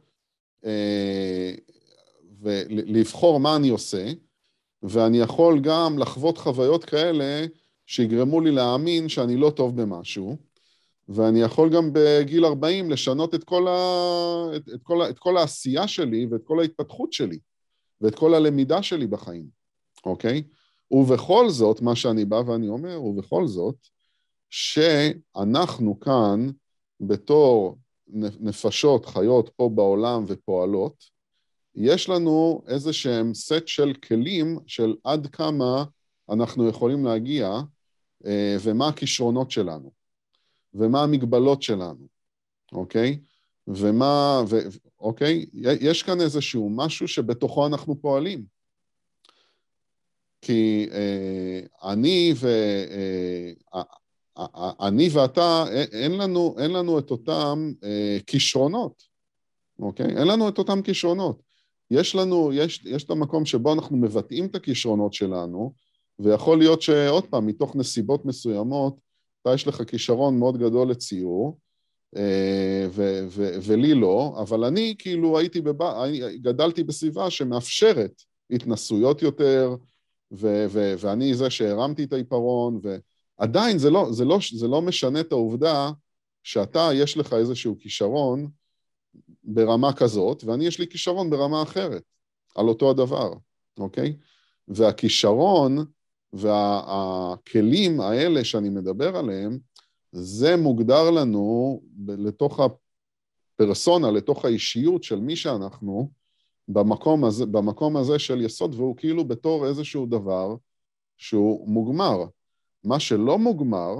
ולבחור מה אני עושה, ואני יכול גם לחוות חוויות כאלה שיגרמו לי להאמין שאני לא טוב במשהו, ואני יכול גם בגיל 40 לשנות את כל, ה... את, את, כל, ה... את כל העשייה שלי ואת כל ההתפתחות שלי, ואת כל הלמידה שלי בחיים, אוקיי? ובכל זאת, מה שאני בא ואני אומר, ובכל זאת, שאנחנו כאן, בתור נפשות חיות פה בעולם ופועלות, יש לנו איזה שהם סט של כלים של עד כמה אנחנו יכולים להגיע אה, ומה הכישרונות שלנו ומה המגבלות שלנו, אוקיי? ומה, ו, אוקיי? יש כאן איזשהו משהו שבתוכו אנחנו פועלים. כי אה, אני ו... אה, אני ואתה, אין לנו, אין לנו את אותם אה, כישרונות, אוקיי? אין לנו את אותם כישרונות. יש לנו, יש, יש את המקום שבו אנחנו מבטאים את הכישרונות שלנו, ויכול להיות שעוד פעם, מתוך נסיבות מסוימות, אתה יש לך כישרון מאוד גדול לציור, אה, ו- ו- ולי לא, אבל אני כאילו הייתי, בב... גדלתי בסביבה שמאפשרת התנסויות יותר, ו- ו- ואני זה שהרמתי את העיפרון, ועדיין זה לא, זה, לא, זה לא משנה את העובדה שאתה, יש לך איזשהו כישרון, ברמה כזאת, ואני יש לי כישרון ברמה אחרת, על אותו הדבר, אוקיי? והכישרון והכלים האלה שאני מדבר עליהם, זה מוגדר לנו לתוך הפרסונה, לתוך האישיות של מי שאנחנו, במקום הזה, במקום הזה של יסוד, והוא כאילו בתור איזשהו דבר שהוא מוגמר. מה שלא מוגמר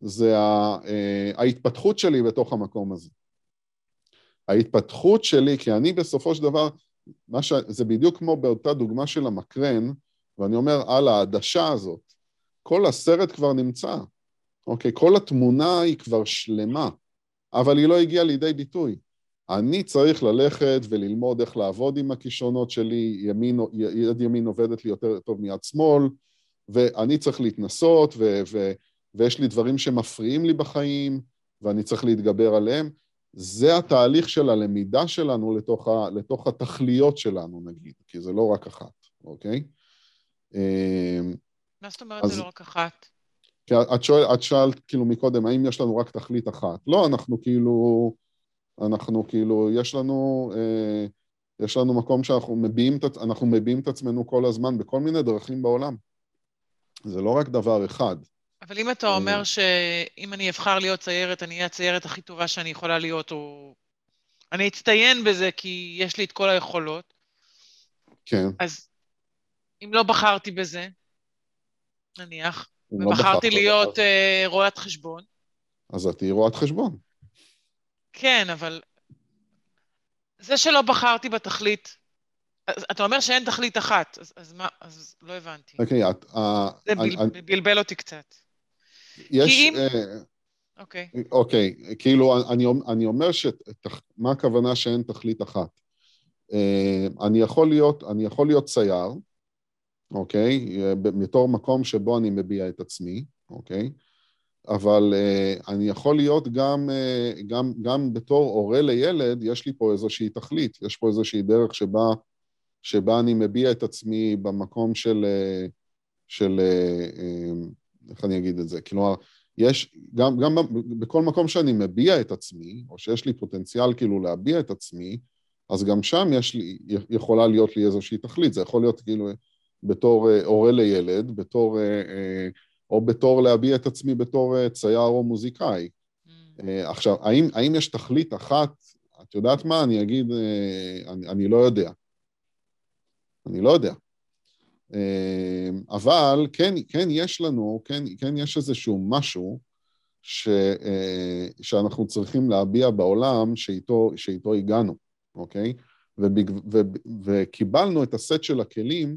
זה אה, ההתפתחות שלי בתוך המקום הזה. ההתפתחות שלי, כי אני בסופו של דבר, ש... זה בדיוק כמו באותה דוגמה של המקרן, ואני אומר, על העדשה הזאת, כל הסרט כבר נמצא, אוקיי? כל התמונה היא כבר שלמה, אבל היא לא הגיעה לידי ביטוי. אני צריך ללכת וללמוד איך לעבוד עם הכישרונות שלי, ימין, יד ימין עובדת לי יותר טוב מיד שמאל, ואני צריך להתנסות, ו, ו, ויש לי דברים שמפריעים לי בחיים, ואני צריך להתגבר עליהם. זה התהליך של הלמידה שלנו לתוך, ה, לתוך התכליות שלנו, נגיד, כי זה לא רק אחת, אוקיי? אמ, מה זאת אומרת אז, זה לא רק אחת? כי את, שואל, את שאלת כאילו מקודם, האם יש לנו רק תכלית אחת? לא, אנחנו כאילו, אנחנו כאילו, יש לנו, אה, יש לנו מקום שאנחנו מביעים, אנחנו מביעים את עצמנו כל הזמן בכל מיני דרכים בעולם. זה לא רק דבר אחד. אבל אם אתה אומר אה. שאם אני אבחר להיות ציירת, אני אהיה הציירת הכי טובה שאני יכולה להיות, או... אני אצטיין בזה כי יש לי את כל היכולות. כן. אז אם לא בחרתי בזה, נניח, לא ובחרתי לא להיות uh, רואת חשבון. אז את תהיי רואת חשבון. כן, אבל זה שלא בחרתי בתכלית, אז אתה אומר שאין תכלית אחת, אז, אז מה, אז לא הבנתי. אוקיי, את... זה בל, בלבל אותי קצת. יש... אם... אה, אוקיי. אוקיי, כאילו, אני, אני אומר ש... מה הכוונה שאין תכלית אחת? אה, אני יכול להיות, אני יכול להיות צייר, אוקיי? בתור מקום שבו אני מביע את עצמי, אוקיי? אבל uh, אני יכול להיות גם, uh, גם, גם בתור הורה לילד, יש לי פה איזושהי תכלית, יש פה איזושהי דרך שבה, שבה אני מביע את עצמי במקום של, של uh, איך אני אגיד את זה? כלומר, יש, גם, גם בכל מקום שאני מביע את עצמי, או שיש לי פוטנציאל כאילו להביע את עצמי, אז גם שם יש לי, יכולה להיות לי איזושהי תכלית. זה יכול להיות כאילו בתור הורה לילד, בתור... או בתור להביע את עצמי בתור אה, צייר או מוזיקאי. Mm. אה, עכשיו, האם, האם יש תכלית אחת? את יודעת מה? אני אגיד, אה, אני, אני לא יודע. אני לא יודע. אבל כן, כן יש לנו, כן, כן יש איזשהו משהו ש, שאנחנו צריכים להביע בעולם שאיתו, שאיתו הגענו, אוקיי? ובג, ו, וקיבלנו את הסט של הכלים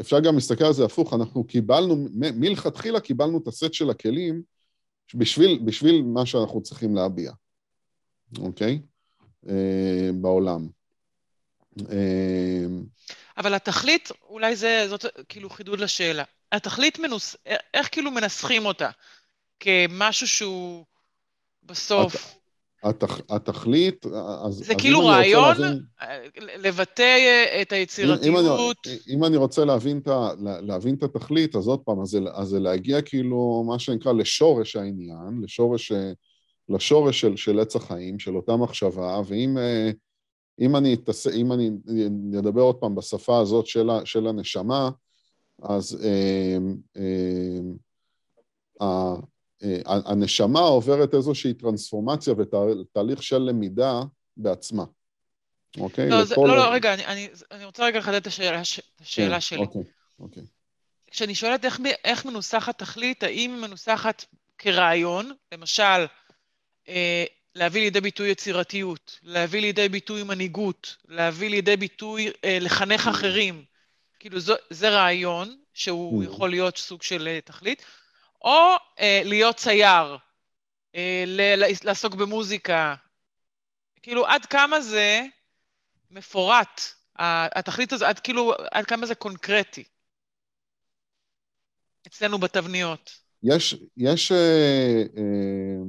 אפשר גם להסתכל על זה הפוך, אנחנו קיבלנו, מלכתחילה קיבלנו את הסט של הכלים בשביל, בשביל מה שאנחנו צריכים להביע, אוקיי? אה, בעולם. אה, אבל התכלית, אולי זה, זאת כאילו חידוד לשאלה. התכלית מנוס... איך כאילו מנסחים אותה? כמשהו שהוא בסוף... התכ, התכלית, אז... זה אז כאילו רעיון להבין, לבטא אה, את היצירתיות. אם, אם, אני, אם אני רוצה להבין את, להבין את התכלית, אז עוד פעם, אז זה, אז זה להגיע כאילו, מה שנקרא, לשורש העניין, לשורש, לשורש של, של עץ החיים, של אותה מחשבה, ואם אה, אם אני, אם אני אדבר עוד פעם בשפה הזאת של, של הנשמה, אז אה, אה, אה, הנשמה עוברת איזושהי טרנספורמציה ותהליך של למידה בעצמה. אוקיי? לא, זה, לא, לא, רגע, אני, אני, אני רוצה רגע לחדד את השאלה, השאלה כן, שלי. אוקיי, אוקיי. כשאני שואלת איך, איך מנוסחת תכלית, האם היא מנוסחת כרעיון, למשל, אה, להביא לידי ביטוי יצירתיות, להביא לידי ביטוי מנהיגות, להביא לידי ביטוי אה, לחנך mm. אחרים. כאילו, זו, זה רעיון שהוא mm. יכול להיות סוג של אה, תכלית, או אה, להיות צייר, אה, לעסוק במוזיקה. כאילו, עד כמה זה מפורט, התכלית הזו, עד כאילו, עד כמה זה קונקרטי. אצלנו בתבניות. יש, יש, אה, אה,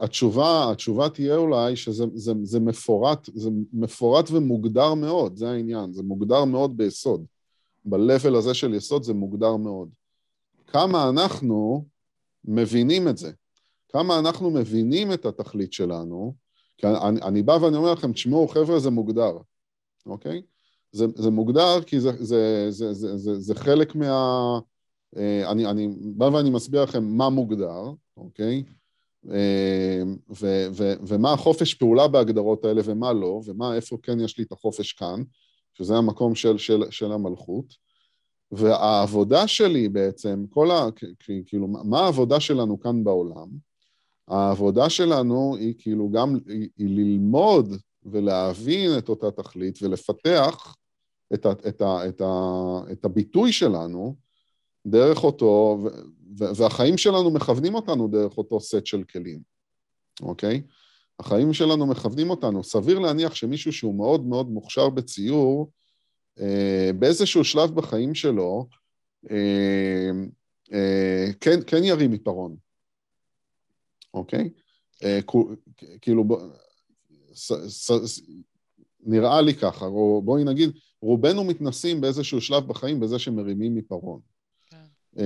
התשובה, התשובה תהיה אולי שזה זה, זה מפורט, זה מפורט ומוגדר מאוד, זה העניין, זה מוגדר מאוד ביסוד. ב-level הזה של יסוד זה מוגדר מאוד. כמה אנחנו מבינים את זה, כמה אנחנו מבינים את התכלית שלנו, כי אני, אני בא ואני אומר לכם, תשמעו, חבר'ה, זה מוגדר, אוקיי? זה, זה מוגדר כי זה, זה, זה, זה, זה, זה חלק מה... אה, אני, אני בא ואני מסביר לכם מה מוגדר, אוקיי? אה, ו, ו, ומה החופש פעולה בהגדרות האלה ומה לא, ומה, איפה כן יש לי את החופש כאן, שזה המקום של, של, של המלכות. והעבודה שלי בעצם, כל ה... כאילו, מה העבודה שלנו כאן בעולם? העבודה שלנו היא כאילו גם, היא, היא ללמוד ולהבין את אותה תכלית ולפתח את, ה, את, ה, את, ה, את הביטוי שלנו דרך אותו, והחיים שלנו מכוונים אותנו דרך אותו סט של כלים, אוקיי? החיים שלנו מכוונים אותנו. סביר להניח שמישהו שהוא מאוד מאוד מוכשר בציור, אה, באיזשהו שלב בחיים שלו, אה, אה, כן, כן ירים עיפרון, אוקיי? כאילו, ס, ס, נראה לי ככה, בואי נגיד, רובנו מתנסים באיזשהו שלב בחיים בזה שמרימים עיפרון. כן.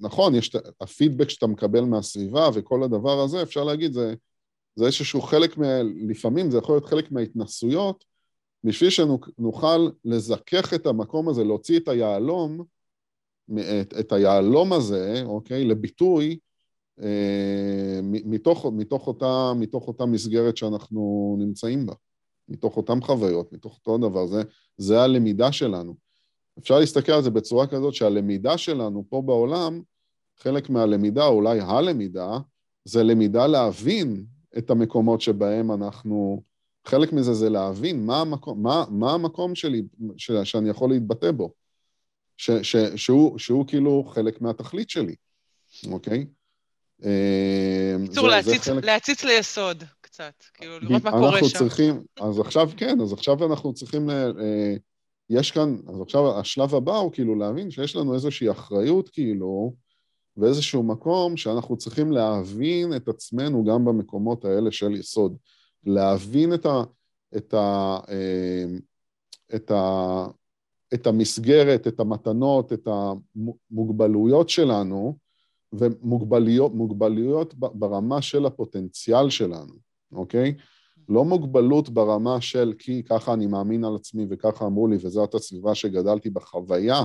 ונכון, יש הפידבק שאתה מקבל מהסביבה וכל הדבר הזה, אפשר להגיד, זה, זה איזשהו חלק, מה, לפעמים זה יכול להיות חלק מההתנסויות, בשביל שנוכל לזכך את המקום הזה, להוציא את היהלום, את, את היהלום הזה, אוקיי, לביטוי, אה, מתוך, מתוך, אותה, מתוך אותה מסגרת שאנחנו נמצאים בה, מתוך אותן חוויות, מתוך אותו דבר, זה, זה הלמידה שלנו. אפשר להסתכל על זה בצורה כזאת שהלמידה שלנו פה בעולם, חלק מהלמידה, אולי הלמידה, זה למידה להבין את המקומות שבהם אנחנו... חלק מזה זה להבין מה המקום, מה, מה המקום שלי, ש, שאני יכול להתבטא בו, ש, ש, שהוא, שהוא כאילו חלק מהתכלית שלי, אוקיי? בקיצור, להציץ, חלק... להציץ ליסוד. קצת, כאילו לראות מה קורה אנחנו שם. צריכים, אז עכשיו כן, אז עכשיו אנחנו צריכים, ל, אה, יש כאן, אז עכשיו השלב הבא הוא כאילו להבין שיש לנו איזושהי אחריות כאילו, ואיזשהו מקום שאנחנו צריכים להבין את עצמנו גם במקומות האלה של יסוד. להבין את ה... את ה... אה, את ה... את המסגרת, את המתנות, את המוגבלויות שלנו, ומוגבלויות מוגבלויות ברמה של הפוטנציאל שלנו, אוקיי? לא מוגבלות ברמה של כי ככה אני מאמין על עצמי וככה אמרו לי וזאת הסביבה שגדלתי בחוויה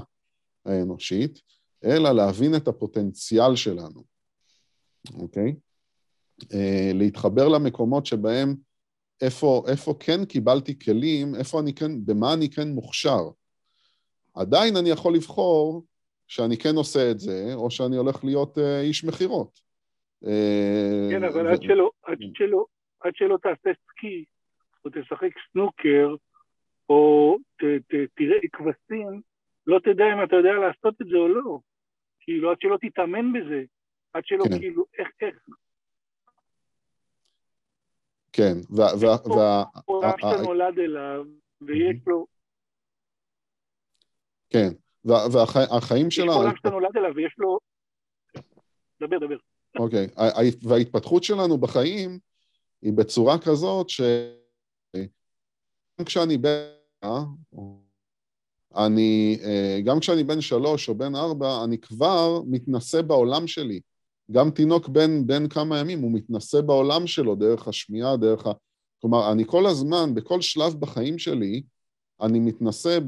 האנושית, אלא להבין את הפוטנציאל שלנו, אוקיי? אה, להתחבר למקומות שבהם איפה, איפה כן קיבלתי כלים, איפה אני כן, במה אני כן מוכשר. עדיין אני יכול לבחור שאני כן עושה את זה, או שאני הולך להיות אה, איש מכירות. אה, כן, אבל. עד, שלא, עד, שלא, עד שלא תעשה סקי, או תשחק סנוקר, או ת, ת, תראה כבשים, לא תדע אם אתה יודע לעשות את זה או לא. כאילו, עד שלא תתאמן בזה, עד שלא כן. כאילו, איך, איך. כן, וה... שאתה נולד אליו, ויש לו... כן, והחיים שלה... יש עולם שאתה נולד אליו ויש לו... דבר, דבר. אוקיי, וההתפתחות שלנו בחיים היא בצורה כזאת ש... גם כשאני בן... אני, אה, גם כשאני בן שלוש או בן ארבע, אני כבר מתנסה בעולם שלי. גם תינוק בן, בן כמה ימים, הוא מתנסה בעולם שלו דרך השמיעה, דרך ה... כלומר, אני כל הזמן, בכל שלב בחיים שלי, אני מתנסה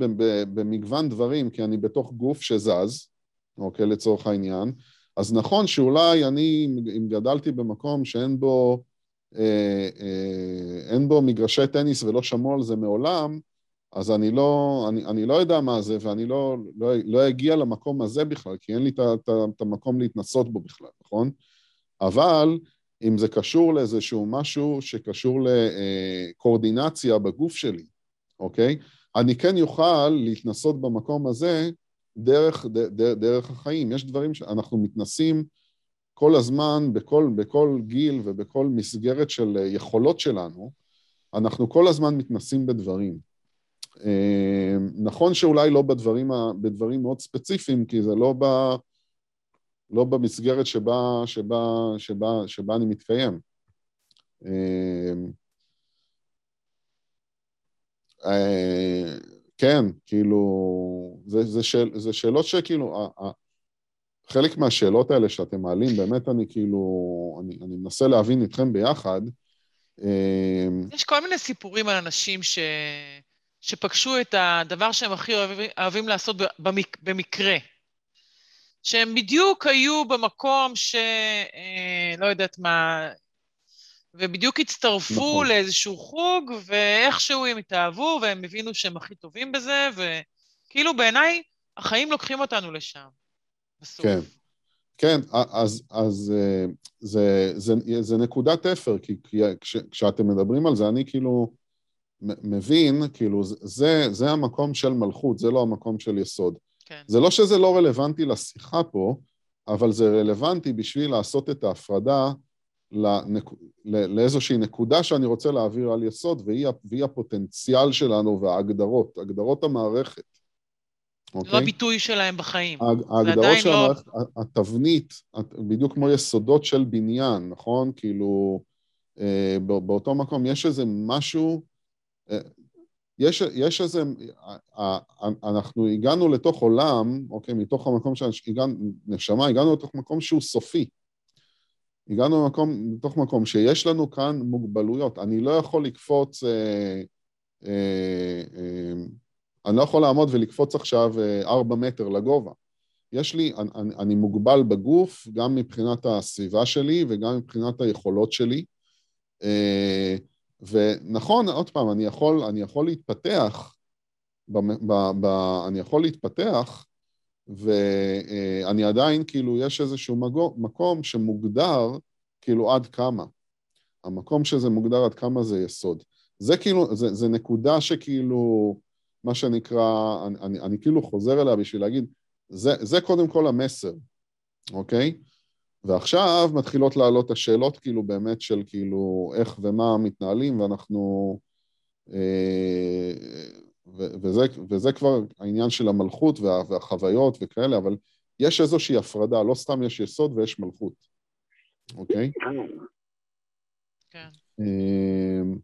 במגוון דברים, כי אני בתוך גוף שזז, אוקיי, לצורך העניין. אז נכון שאולי אני, אם גדלתי במקום שאין בו, אין בו מגרשי טניס ולא שמעו על זה מעולם, אז אני לא, אני, אני לא יודע מה זה, ואני לא, לא, לא אגיע למקום הזה בכלל, כי אין לי את המקום להתנסות בו בכלל, נכון? אבל אם זה קשור לאיזשהו משהו שקשור לקואורדינציה בגוף שלי, אוקיי? אני כן יוכל להתנסות במקום הזה דרך, דרך, דרך החיים. יש דברים שאנחנו מתנסים כל הזמן, בכל, בכל גיל ובכל מסגרת של יכולות שלנו, אנחנו כל הזמן מתנסים בדברים. אה, נכון שאולי לא בדברים, בדברים מאוד ספציפיים, כי זה לא, ב, לא במסגרת שבה, שבה, שבה, שבה אני מתקיים. אה, אה, כן, כאילו, זה, זה, שאל, זה שאלות שכאילו, חלק מהשאלות האלה שאתם מעלים, באמת אני כאילו, אני, אני מנסה להבין איתכם ביחד. יש כל מיני סיפורים על אנשים ש... שפגשו את הדבר שהם הכי אוהבים, אוהבים לעשות במק, במקרה. שהם בדיוק היו במקום ש... אה, לא יודעת מה, ובדיוק הצטרפו נכון. לאיזשהו חוג, ואיכשהו הם התאהבו, והם הבינו שהם הכי טובים בזה, וכאילו בעיניי, החיים לוקחים אותנו לשם, בסוף. כן. כן, אז, אז אה, זה, זה, זה, זה נקודת אפר, כי כש, כשאתם מדברים על זה, אני כאילו מבין, כאילו, זה, זה המקום של מלכות, זה לא המקום של יסוד. כן. זה לא שזה לא רלוונטי לשיחה פה, אבל זה רלוונטי בשביל לעשות את ההפרדה לנק... לאיזושהי נקודה שאני רוצה להעביר על יסוד, והיא, והיא הפוטנציאל שלנו וההגדרות, הגדרות המערכת. אוקיי? לא הביטוי שלהם בחיים. ההגדרות של לא... המערכת, התבנית, בדיוק כמו יסודות של בניין, נכון? כאילו, אה, באותו מקום יש איזה משהו יש, יש איזה, אנחנו הגענו לתוך עולם, אוקיי, מתוך המקום שהגענו, נשמה, הגענו לתוך מקום שהוא סופי. הגענו למקום, לתוך מקום שיש לנו כאן מוגבלויות. אני לא יכול לקפוץ, אה, אה, אה, אני לא יכול לעמוד ולקפוץ עכשיו אה, ארבע מטר לגובה. יש לי, אני, אני מוגבל בגוף, גם מבחינת הסביבה שלי וגם מבחינת היכולות שלי. אה, ונכון, עוד פעם, אני יכול, אני יכול להתפתח, ב, ב, ב, אני יכול להתפתח, ואני עדיין, כאילו, יש איזשהו מגו, מקום שמוגדר, כאילו, עד כמה. המקום שזה מוגדר עד כמה זה יסוד. זה כאילו, זה, זה נקודה שכאילו, מה שנקרא, אני, אני, אני כאילו חוזר אליה בשביל להגיד, זה, זה קודם כל המסר, אוקיי? ועכשיו מתחילות לעלות השאלות כאילו באמת של כאילו איך ומה מתנהלים, ואנחנו... אה, וזה, וזה כבר העניין של המלכות וה, והחוויות וכאלה, אבל יש איזושהי הפרדה, לא סתם יש יסוד ויש מלכות, אוקיי? כן. אמ,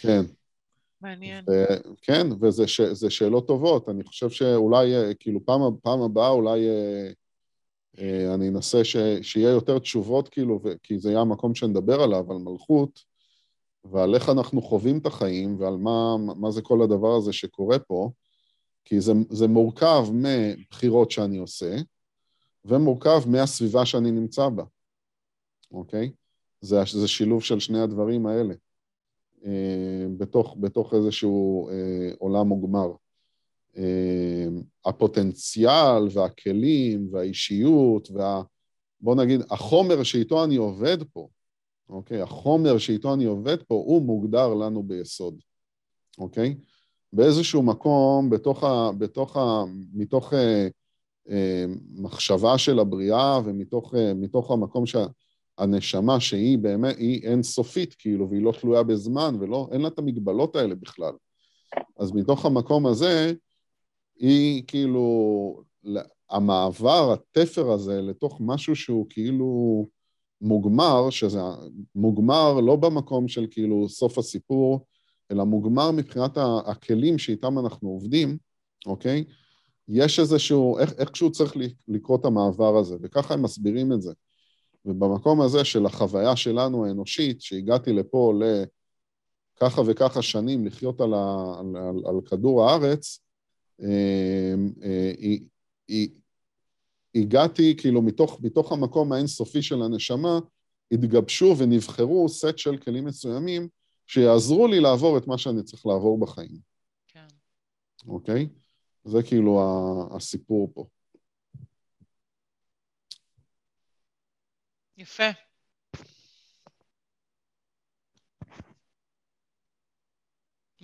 כן. מעניין. ו- כן, וזה ש- זה שאלות טובות. אני חושב שאולי, אה, כאילו, פעם, פעם הבאה אולי אה, אה, אני אנסה ש- שיהיה יותר תשובות, כאילו, ו- כי זה יהיה המקום שנדבר עליו, על מלכות, ועל איך אנחנו חווים את החיים, ועל מה, מה זה כל הדבר הזה שקורה פה, כי זה, זה מורכב מבחירות שאני עושה, ומורכב מהסביבה שאני נמצא בה, אוקיי? זה, זה שילוב של שני הדברים האלה. אה, בתוך, בתוך איזשהו אה, עולם מוגמר. אה, הפוטנציאל והכלים והאישיות וה... בוא נגיד, החומר שאיתו אני עובד פה, אוקיי? החומר שאיתו אני עובד פה, הוא מוגדר לנו ביסוד, אוקיי? באיזשהו מקום, בתוך ה... בתוך ה... מתוך אה, אה, מחשבה של הבריאה ומתוך אה, המקום שה... הנשמה שהיא באמת, היא אינסופית, כאילו, והיא לא תלויה בזמן, ואין לה את המגבלות האלה בכלל. אז מתוך המקום הזה, היא כאילו, המעבר, התפר הזה, לתוך משהו שהוא כאילו מוגמר, שזה מוגמר לא במקום של כאילו סוף הסיפור, אלא מוגמר מבחינת הכלים שאיתם אנחנו עובדים, אוקיי? יש איזשהו, איך, איכשהו צריך לקרוא את המעבר הזה, וככה הם מסבירים את זה. ובמקום הזה של החוויה שלנו האנושית, שהגעתי לפה לככה וככה שנים לחיות על, ה, על, על, על כדור הארץ, אה, אה, הגעתי, כאילו, מתוך, מתוך המקום האינסופי של הנשמה, התגבשו ונבחרו סט של כלים מסוימים שיעזרו לי לעבור את מה שאני צריך לעבור בחיים. כן. אוקיי? זה כאילו הסיפור פה. יפה.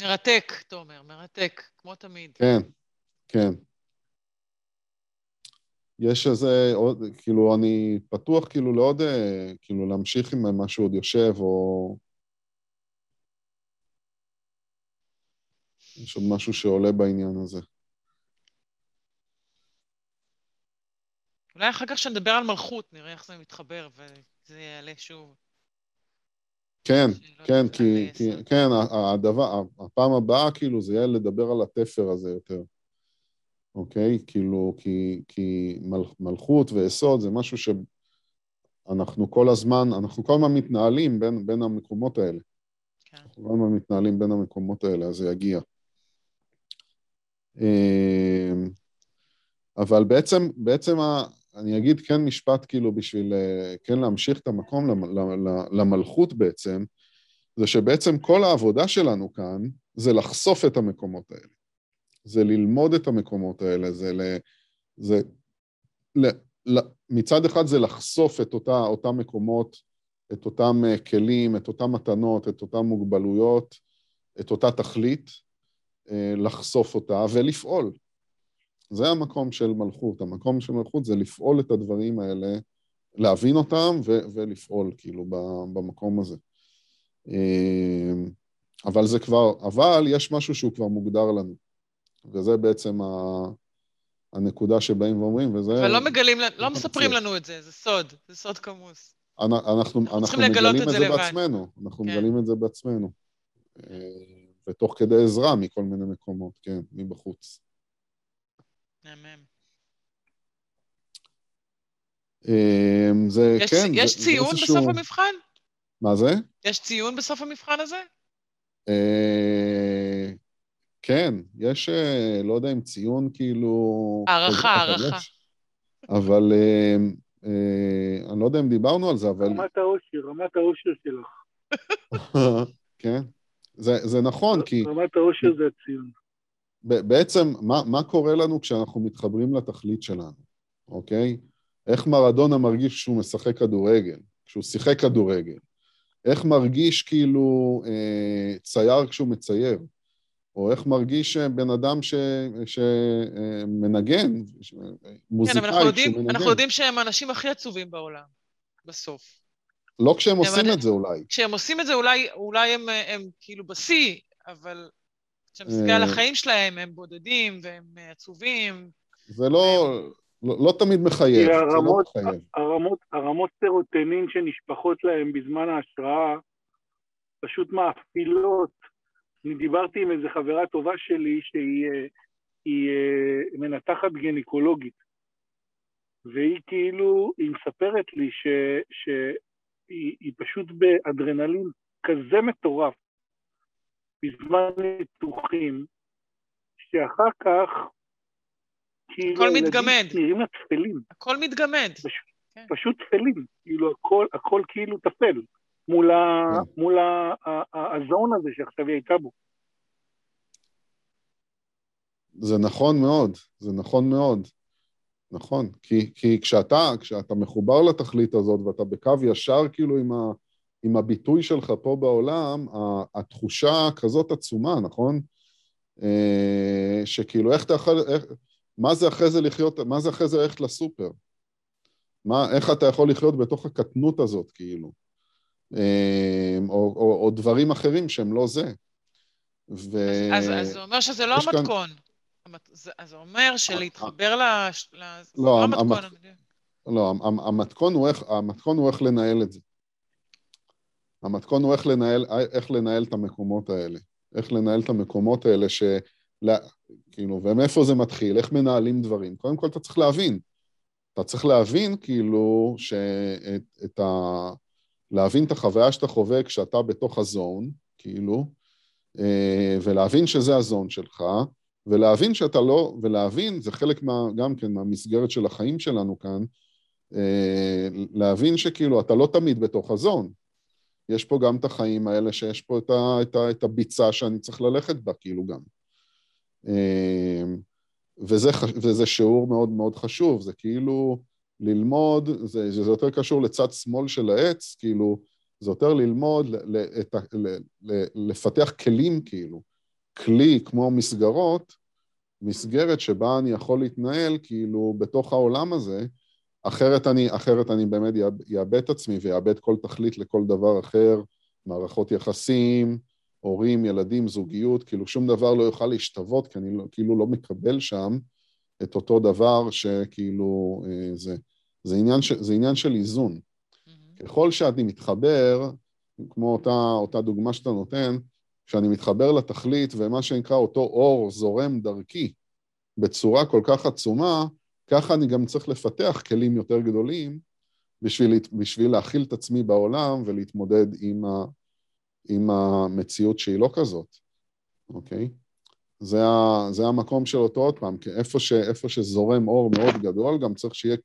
מרתק, תומר, מרתק, כמו תמיד. כן, כן. יש איזה עוד, כאילו, אני פתוח כאילו לעוד, אה, כאילו, להמשיך עם מה שעוד יושב, או... יש עוד משהו שעולה בעניין הזה. אולי אחר כך שנדבר על מלכות, נראה איך זה מתחבר וזה יעלה שוב. כן, כן, כי, כי, כן, הדבר, הפעם הבאה, כאילו, זה יהיה לדבר על התפר הזה יותר. אוקיי? כאילו, כי, כי מל, מלכות ויסוד זה משהו שאנחנו כל הזמן, אנחנו כל הזמן מתנהלים בין, בין המקומות האלה. כן. אנחנו כל הזמן מתנהלים בין המקומות האלה, אז זה יגיע. אמ, אבל בעצם, בעצם אני אגיד כן משפט כאילו בשביל אה, כן להמשיך את המקום למלכות בעצם, זה שבעצם כל העבודה שלנו כאן זה לחשוף את המקומות האלה. זה ללמוד את המקומות האלה, זה ל... זה ל, ל, מצד אחד זה לחשוף את אותה, אותם מקומות, את אותם אה, כלים, את אותם מתנות, את אותן מוגבלויות, את אותה תכלית, אה, לחשוף אותה ולפעול. זה המקום של מלכות. המקום של מלכות זה לפעול את הדברים האלה, להבין אותם ו- ולפעול, כאילו, במקום הזה. אמ, אבל זה כבר, אבל יש משהו שהוא כבר מוגדר לנו. וזה בעצם ה... הנקודה שבאים ואומרים, וזה... אבל לא מגלים, לא מספרים לנו את זה, זה סוד, זה סוד כמוס. אנחנו, אנחנו, אנחנו מגלים את זה, זה בעצמנו, אנחנו כן. מגלים את זה בעצמנו. אה, ותוך כדי עזרה מכל מיני מקומות, כן, מבחוץ. אמ, זה, יש, כן. יש זה, ציון זה בסוף המבחן? מה זה? יש ציון בסוף המבחן הזה? אה, כן, יש, אה, לא יודע אם ציון כאילו... הערכה, הערכה. אבל אה, אני לא יודע אם דיברנו על זה, אבל... רמת האושר, רמת האושר שלך. כן, זה, זה נכון, כי... רמת האושר זה הציון. בעצם, מה, מה קורה לנו כשאנחנו מתחברים לתכלית שלנו, אוקיי? איך מרדונה מרגיש כשהוא משחק כדורגל, כשהוא שיחק כדורגל? איך מרגיש כאילו אה, צייר כשהוא מצייר? או איך מרגיש בן אדם שמנגן, מוזיקאי כן, אבל אנחנו יודעים, שמנגן. אנחנו יודעים שהם האנשים הכי עצובים בעולם, בסוף. לא כשהם עושים הם- את זה אולי. כשהם עושים את זה, אולי, אולי הם, הם כאילו בשיא, אבל כשאתה מסתכל. על החיים שלהם, הם בודדים והם אה, עצובים. זה לא, לא, לא תמיד מחייב, זה לא הרמות, מחייב. הרמות, הרמות סרוטנין שנשפכות להם בזמן ההשראה פשוט מאפילות. אני דיברתי עם איזו חברה טובה שלי שהיא אה, היא, אה, מנתחת גינקולוגית, והיא כאילו, היא מספרת לי ש, שהיא היא פשוט באדרנלין כזה מטורף בזמן ניתוחים, שאחר כך כאילו הכל מתגמד. נראים לה טפלים. הכל מתגמד. פשוט טפלים, כאילו הכל, הכל כאילו טפל מול, ה, כן. מול ה, ה, ה, הזון הזה שעכשיו היא הייתה בו. זה נכון מאוד, זה נכון מאוד. נכון, כי, כי כשאתה, כשאתה מחובר לתכלית הזאת ואתה בקו ישר כאילו עם, ה, עם הביטוי שלך פה בעולם, התחושה כזאת עצומה, נכון? אה, שכאילו איך אתה יכול, איך, מה זה אחרי זה לחיות, מה זה אחרי זה ללכת לסופר? מה, איך אתה יכול לחיות בתוך הקטנות הזאת, כאילו? אה, או, או, או דברים אחרים שהם לא זה. ו... אז, אז זה אומר שזה לא כאן- המתכון. המת- זה- אז זה אומר שלהתחבר ל... לא, לא המ- המתכון. המת- לא, המ- המתכון הוא איך, המתכון הוא איך לנהל את זה. המתכון הוא איך לנהל, איך לנהל את המקומות האלה. איך לנהל את המקומות האלה ש... לה, כאילו, ומאיפה זה מתחיל, איך מנהלים דברים. קודם כל אתה צריך להבין. אתה צריך להבין, כאילו, שאת את ה... להבין את החוויה שאתה חווה כשאתה בתוך הזון, כאילו, אה, ולהבין שזה הזון שלך, ולהבין שאתה לא, ולהבין, זה חלק מה, גם כן מהמסגרת של החיים שלנו כאן, אה, להבין שכאילו אתה לא תמיד בתוך הזון. יש פה גם את החיים האלה שיש פה את, ה, את, ה, את הביצה שאני צריך ללכת בה, כאילו גם. אה, וזה, וזה שיעור מאוד מאוד חשוב, זה כאילו ללמוד, זה, זה יותר קשור לצד שמאל של העץ, כאילו, זה יותר ללמוד, ל, ל, את, ל, ל, לפתח כלים, כאילו. כלי כמו מסגרות, מסגרת שבה אני יכול להתנהל כאילו בתוך העולם הזה, אחרת אני, אחרת אני באמת אאבד את עצמי ואאבד כל תכלית לכל דבר אחר, מערכות יחסים, הורים, ילדים, זוגיות, כאילו שום דבר לא יוכל להשתוות, כי אני לא, כאילו לא מקבל שם את אותו דבר שכאילו אה, זה, זה, עניין ש, זה עניין של איזון. מהמם. ככל שאני מתחבר, כמו אותה, אותה דוגמה שאתה נותן, כשאני מתחבר לתכלית ומה שנקרא אותו אור זורם דרכי בצורה כל כך עצומה, ככה אני גם צריך לפתח כלים יותר גדולים בשביל, בשביל להכיל את עצמי בעולם ולהתמודד עם, ה, עם המציאות שהיא לא כזאת, אוקיי? זה, ה, זה המקום של אותו עוד פעם, כי איפה, ש, איפה שזורם אור מאוד גדול, גם צריך שיהיה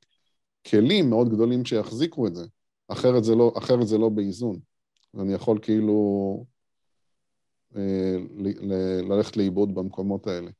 כלים מאוד גדולים שיחזיקו את זה, אחרת זה לא, אחרת זה לא באיזון. ואני יכול כאילו אה, ל- ל- ללכת לאיבוד במקומות האלה.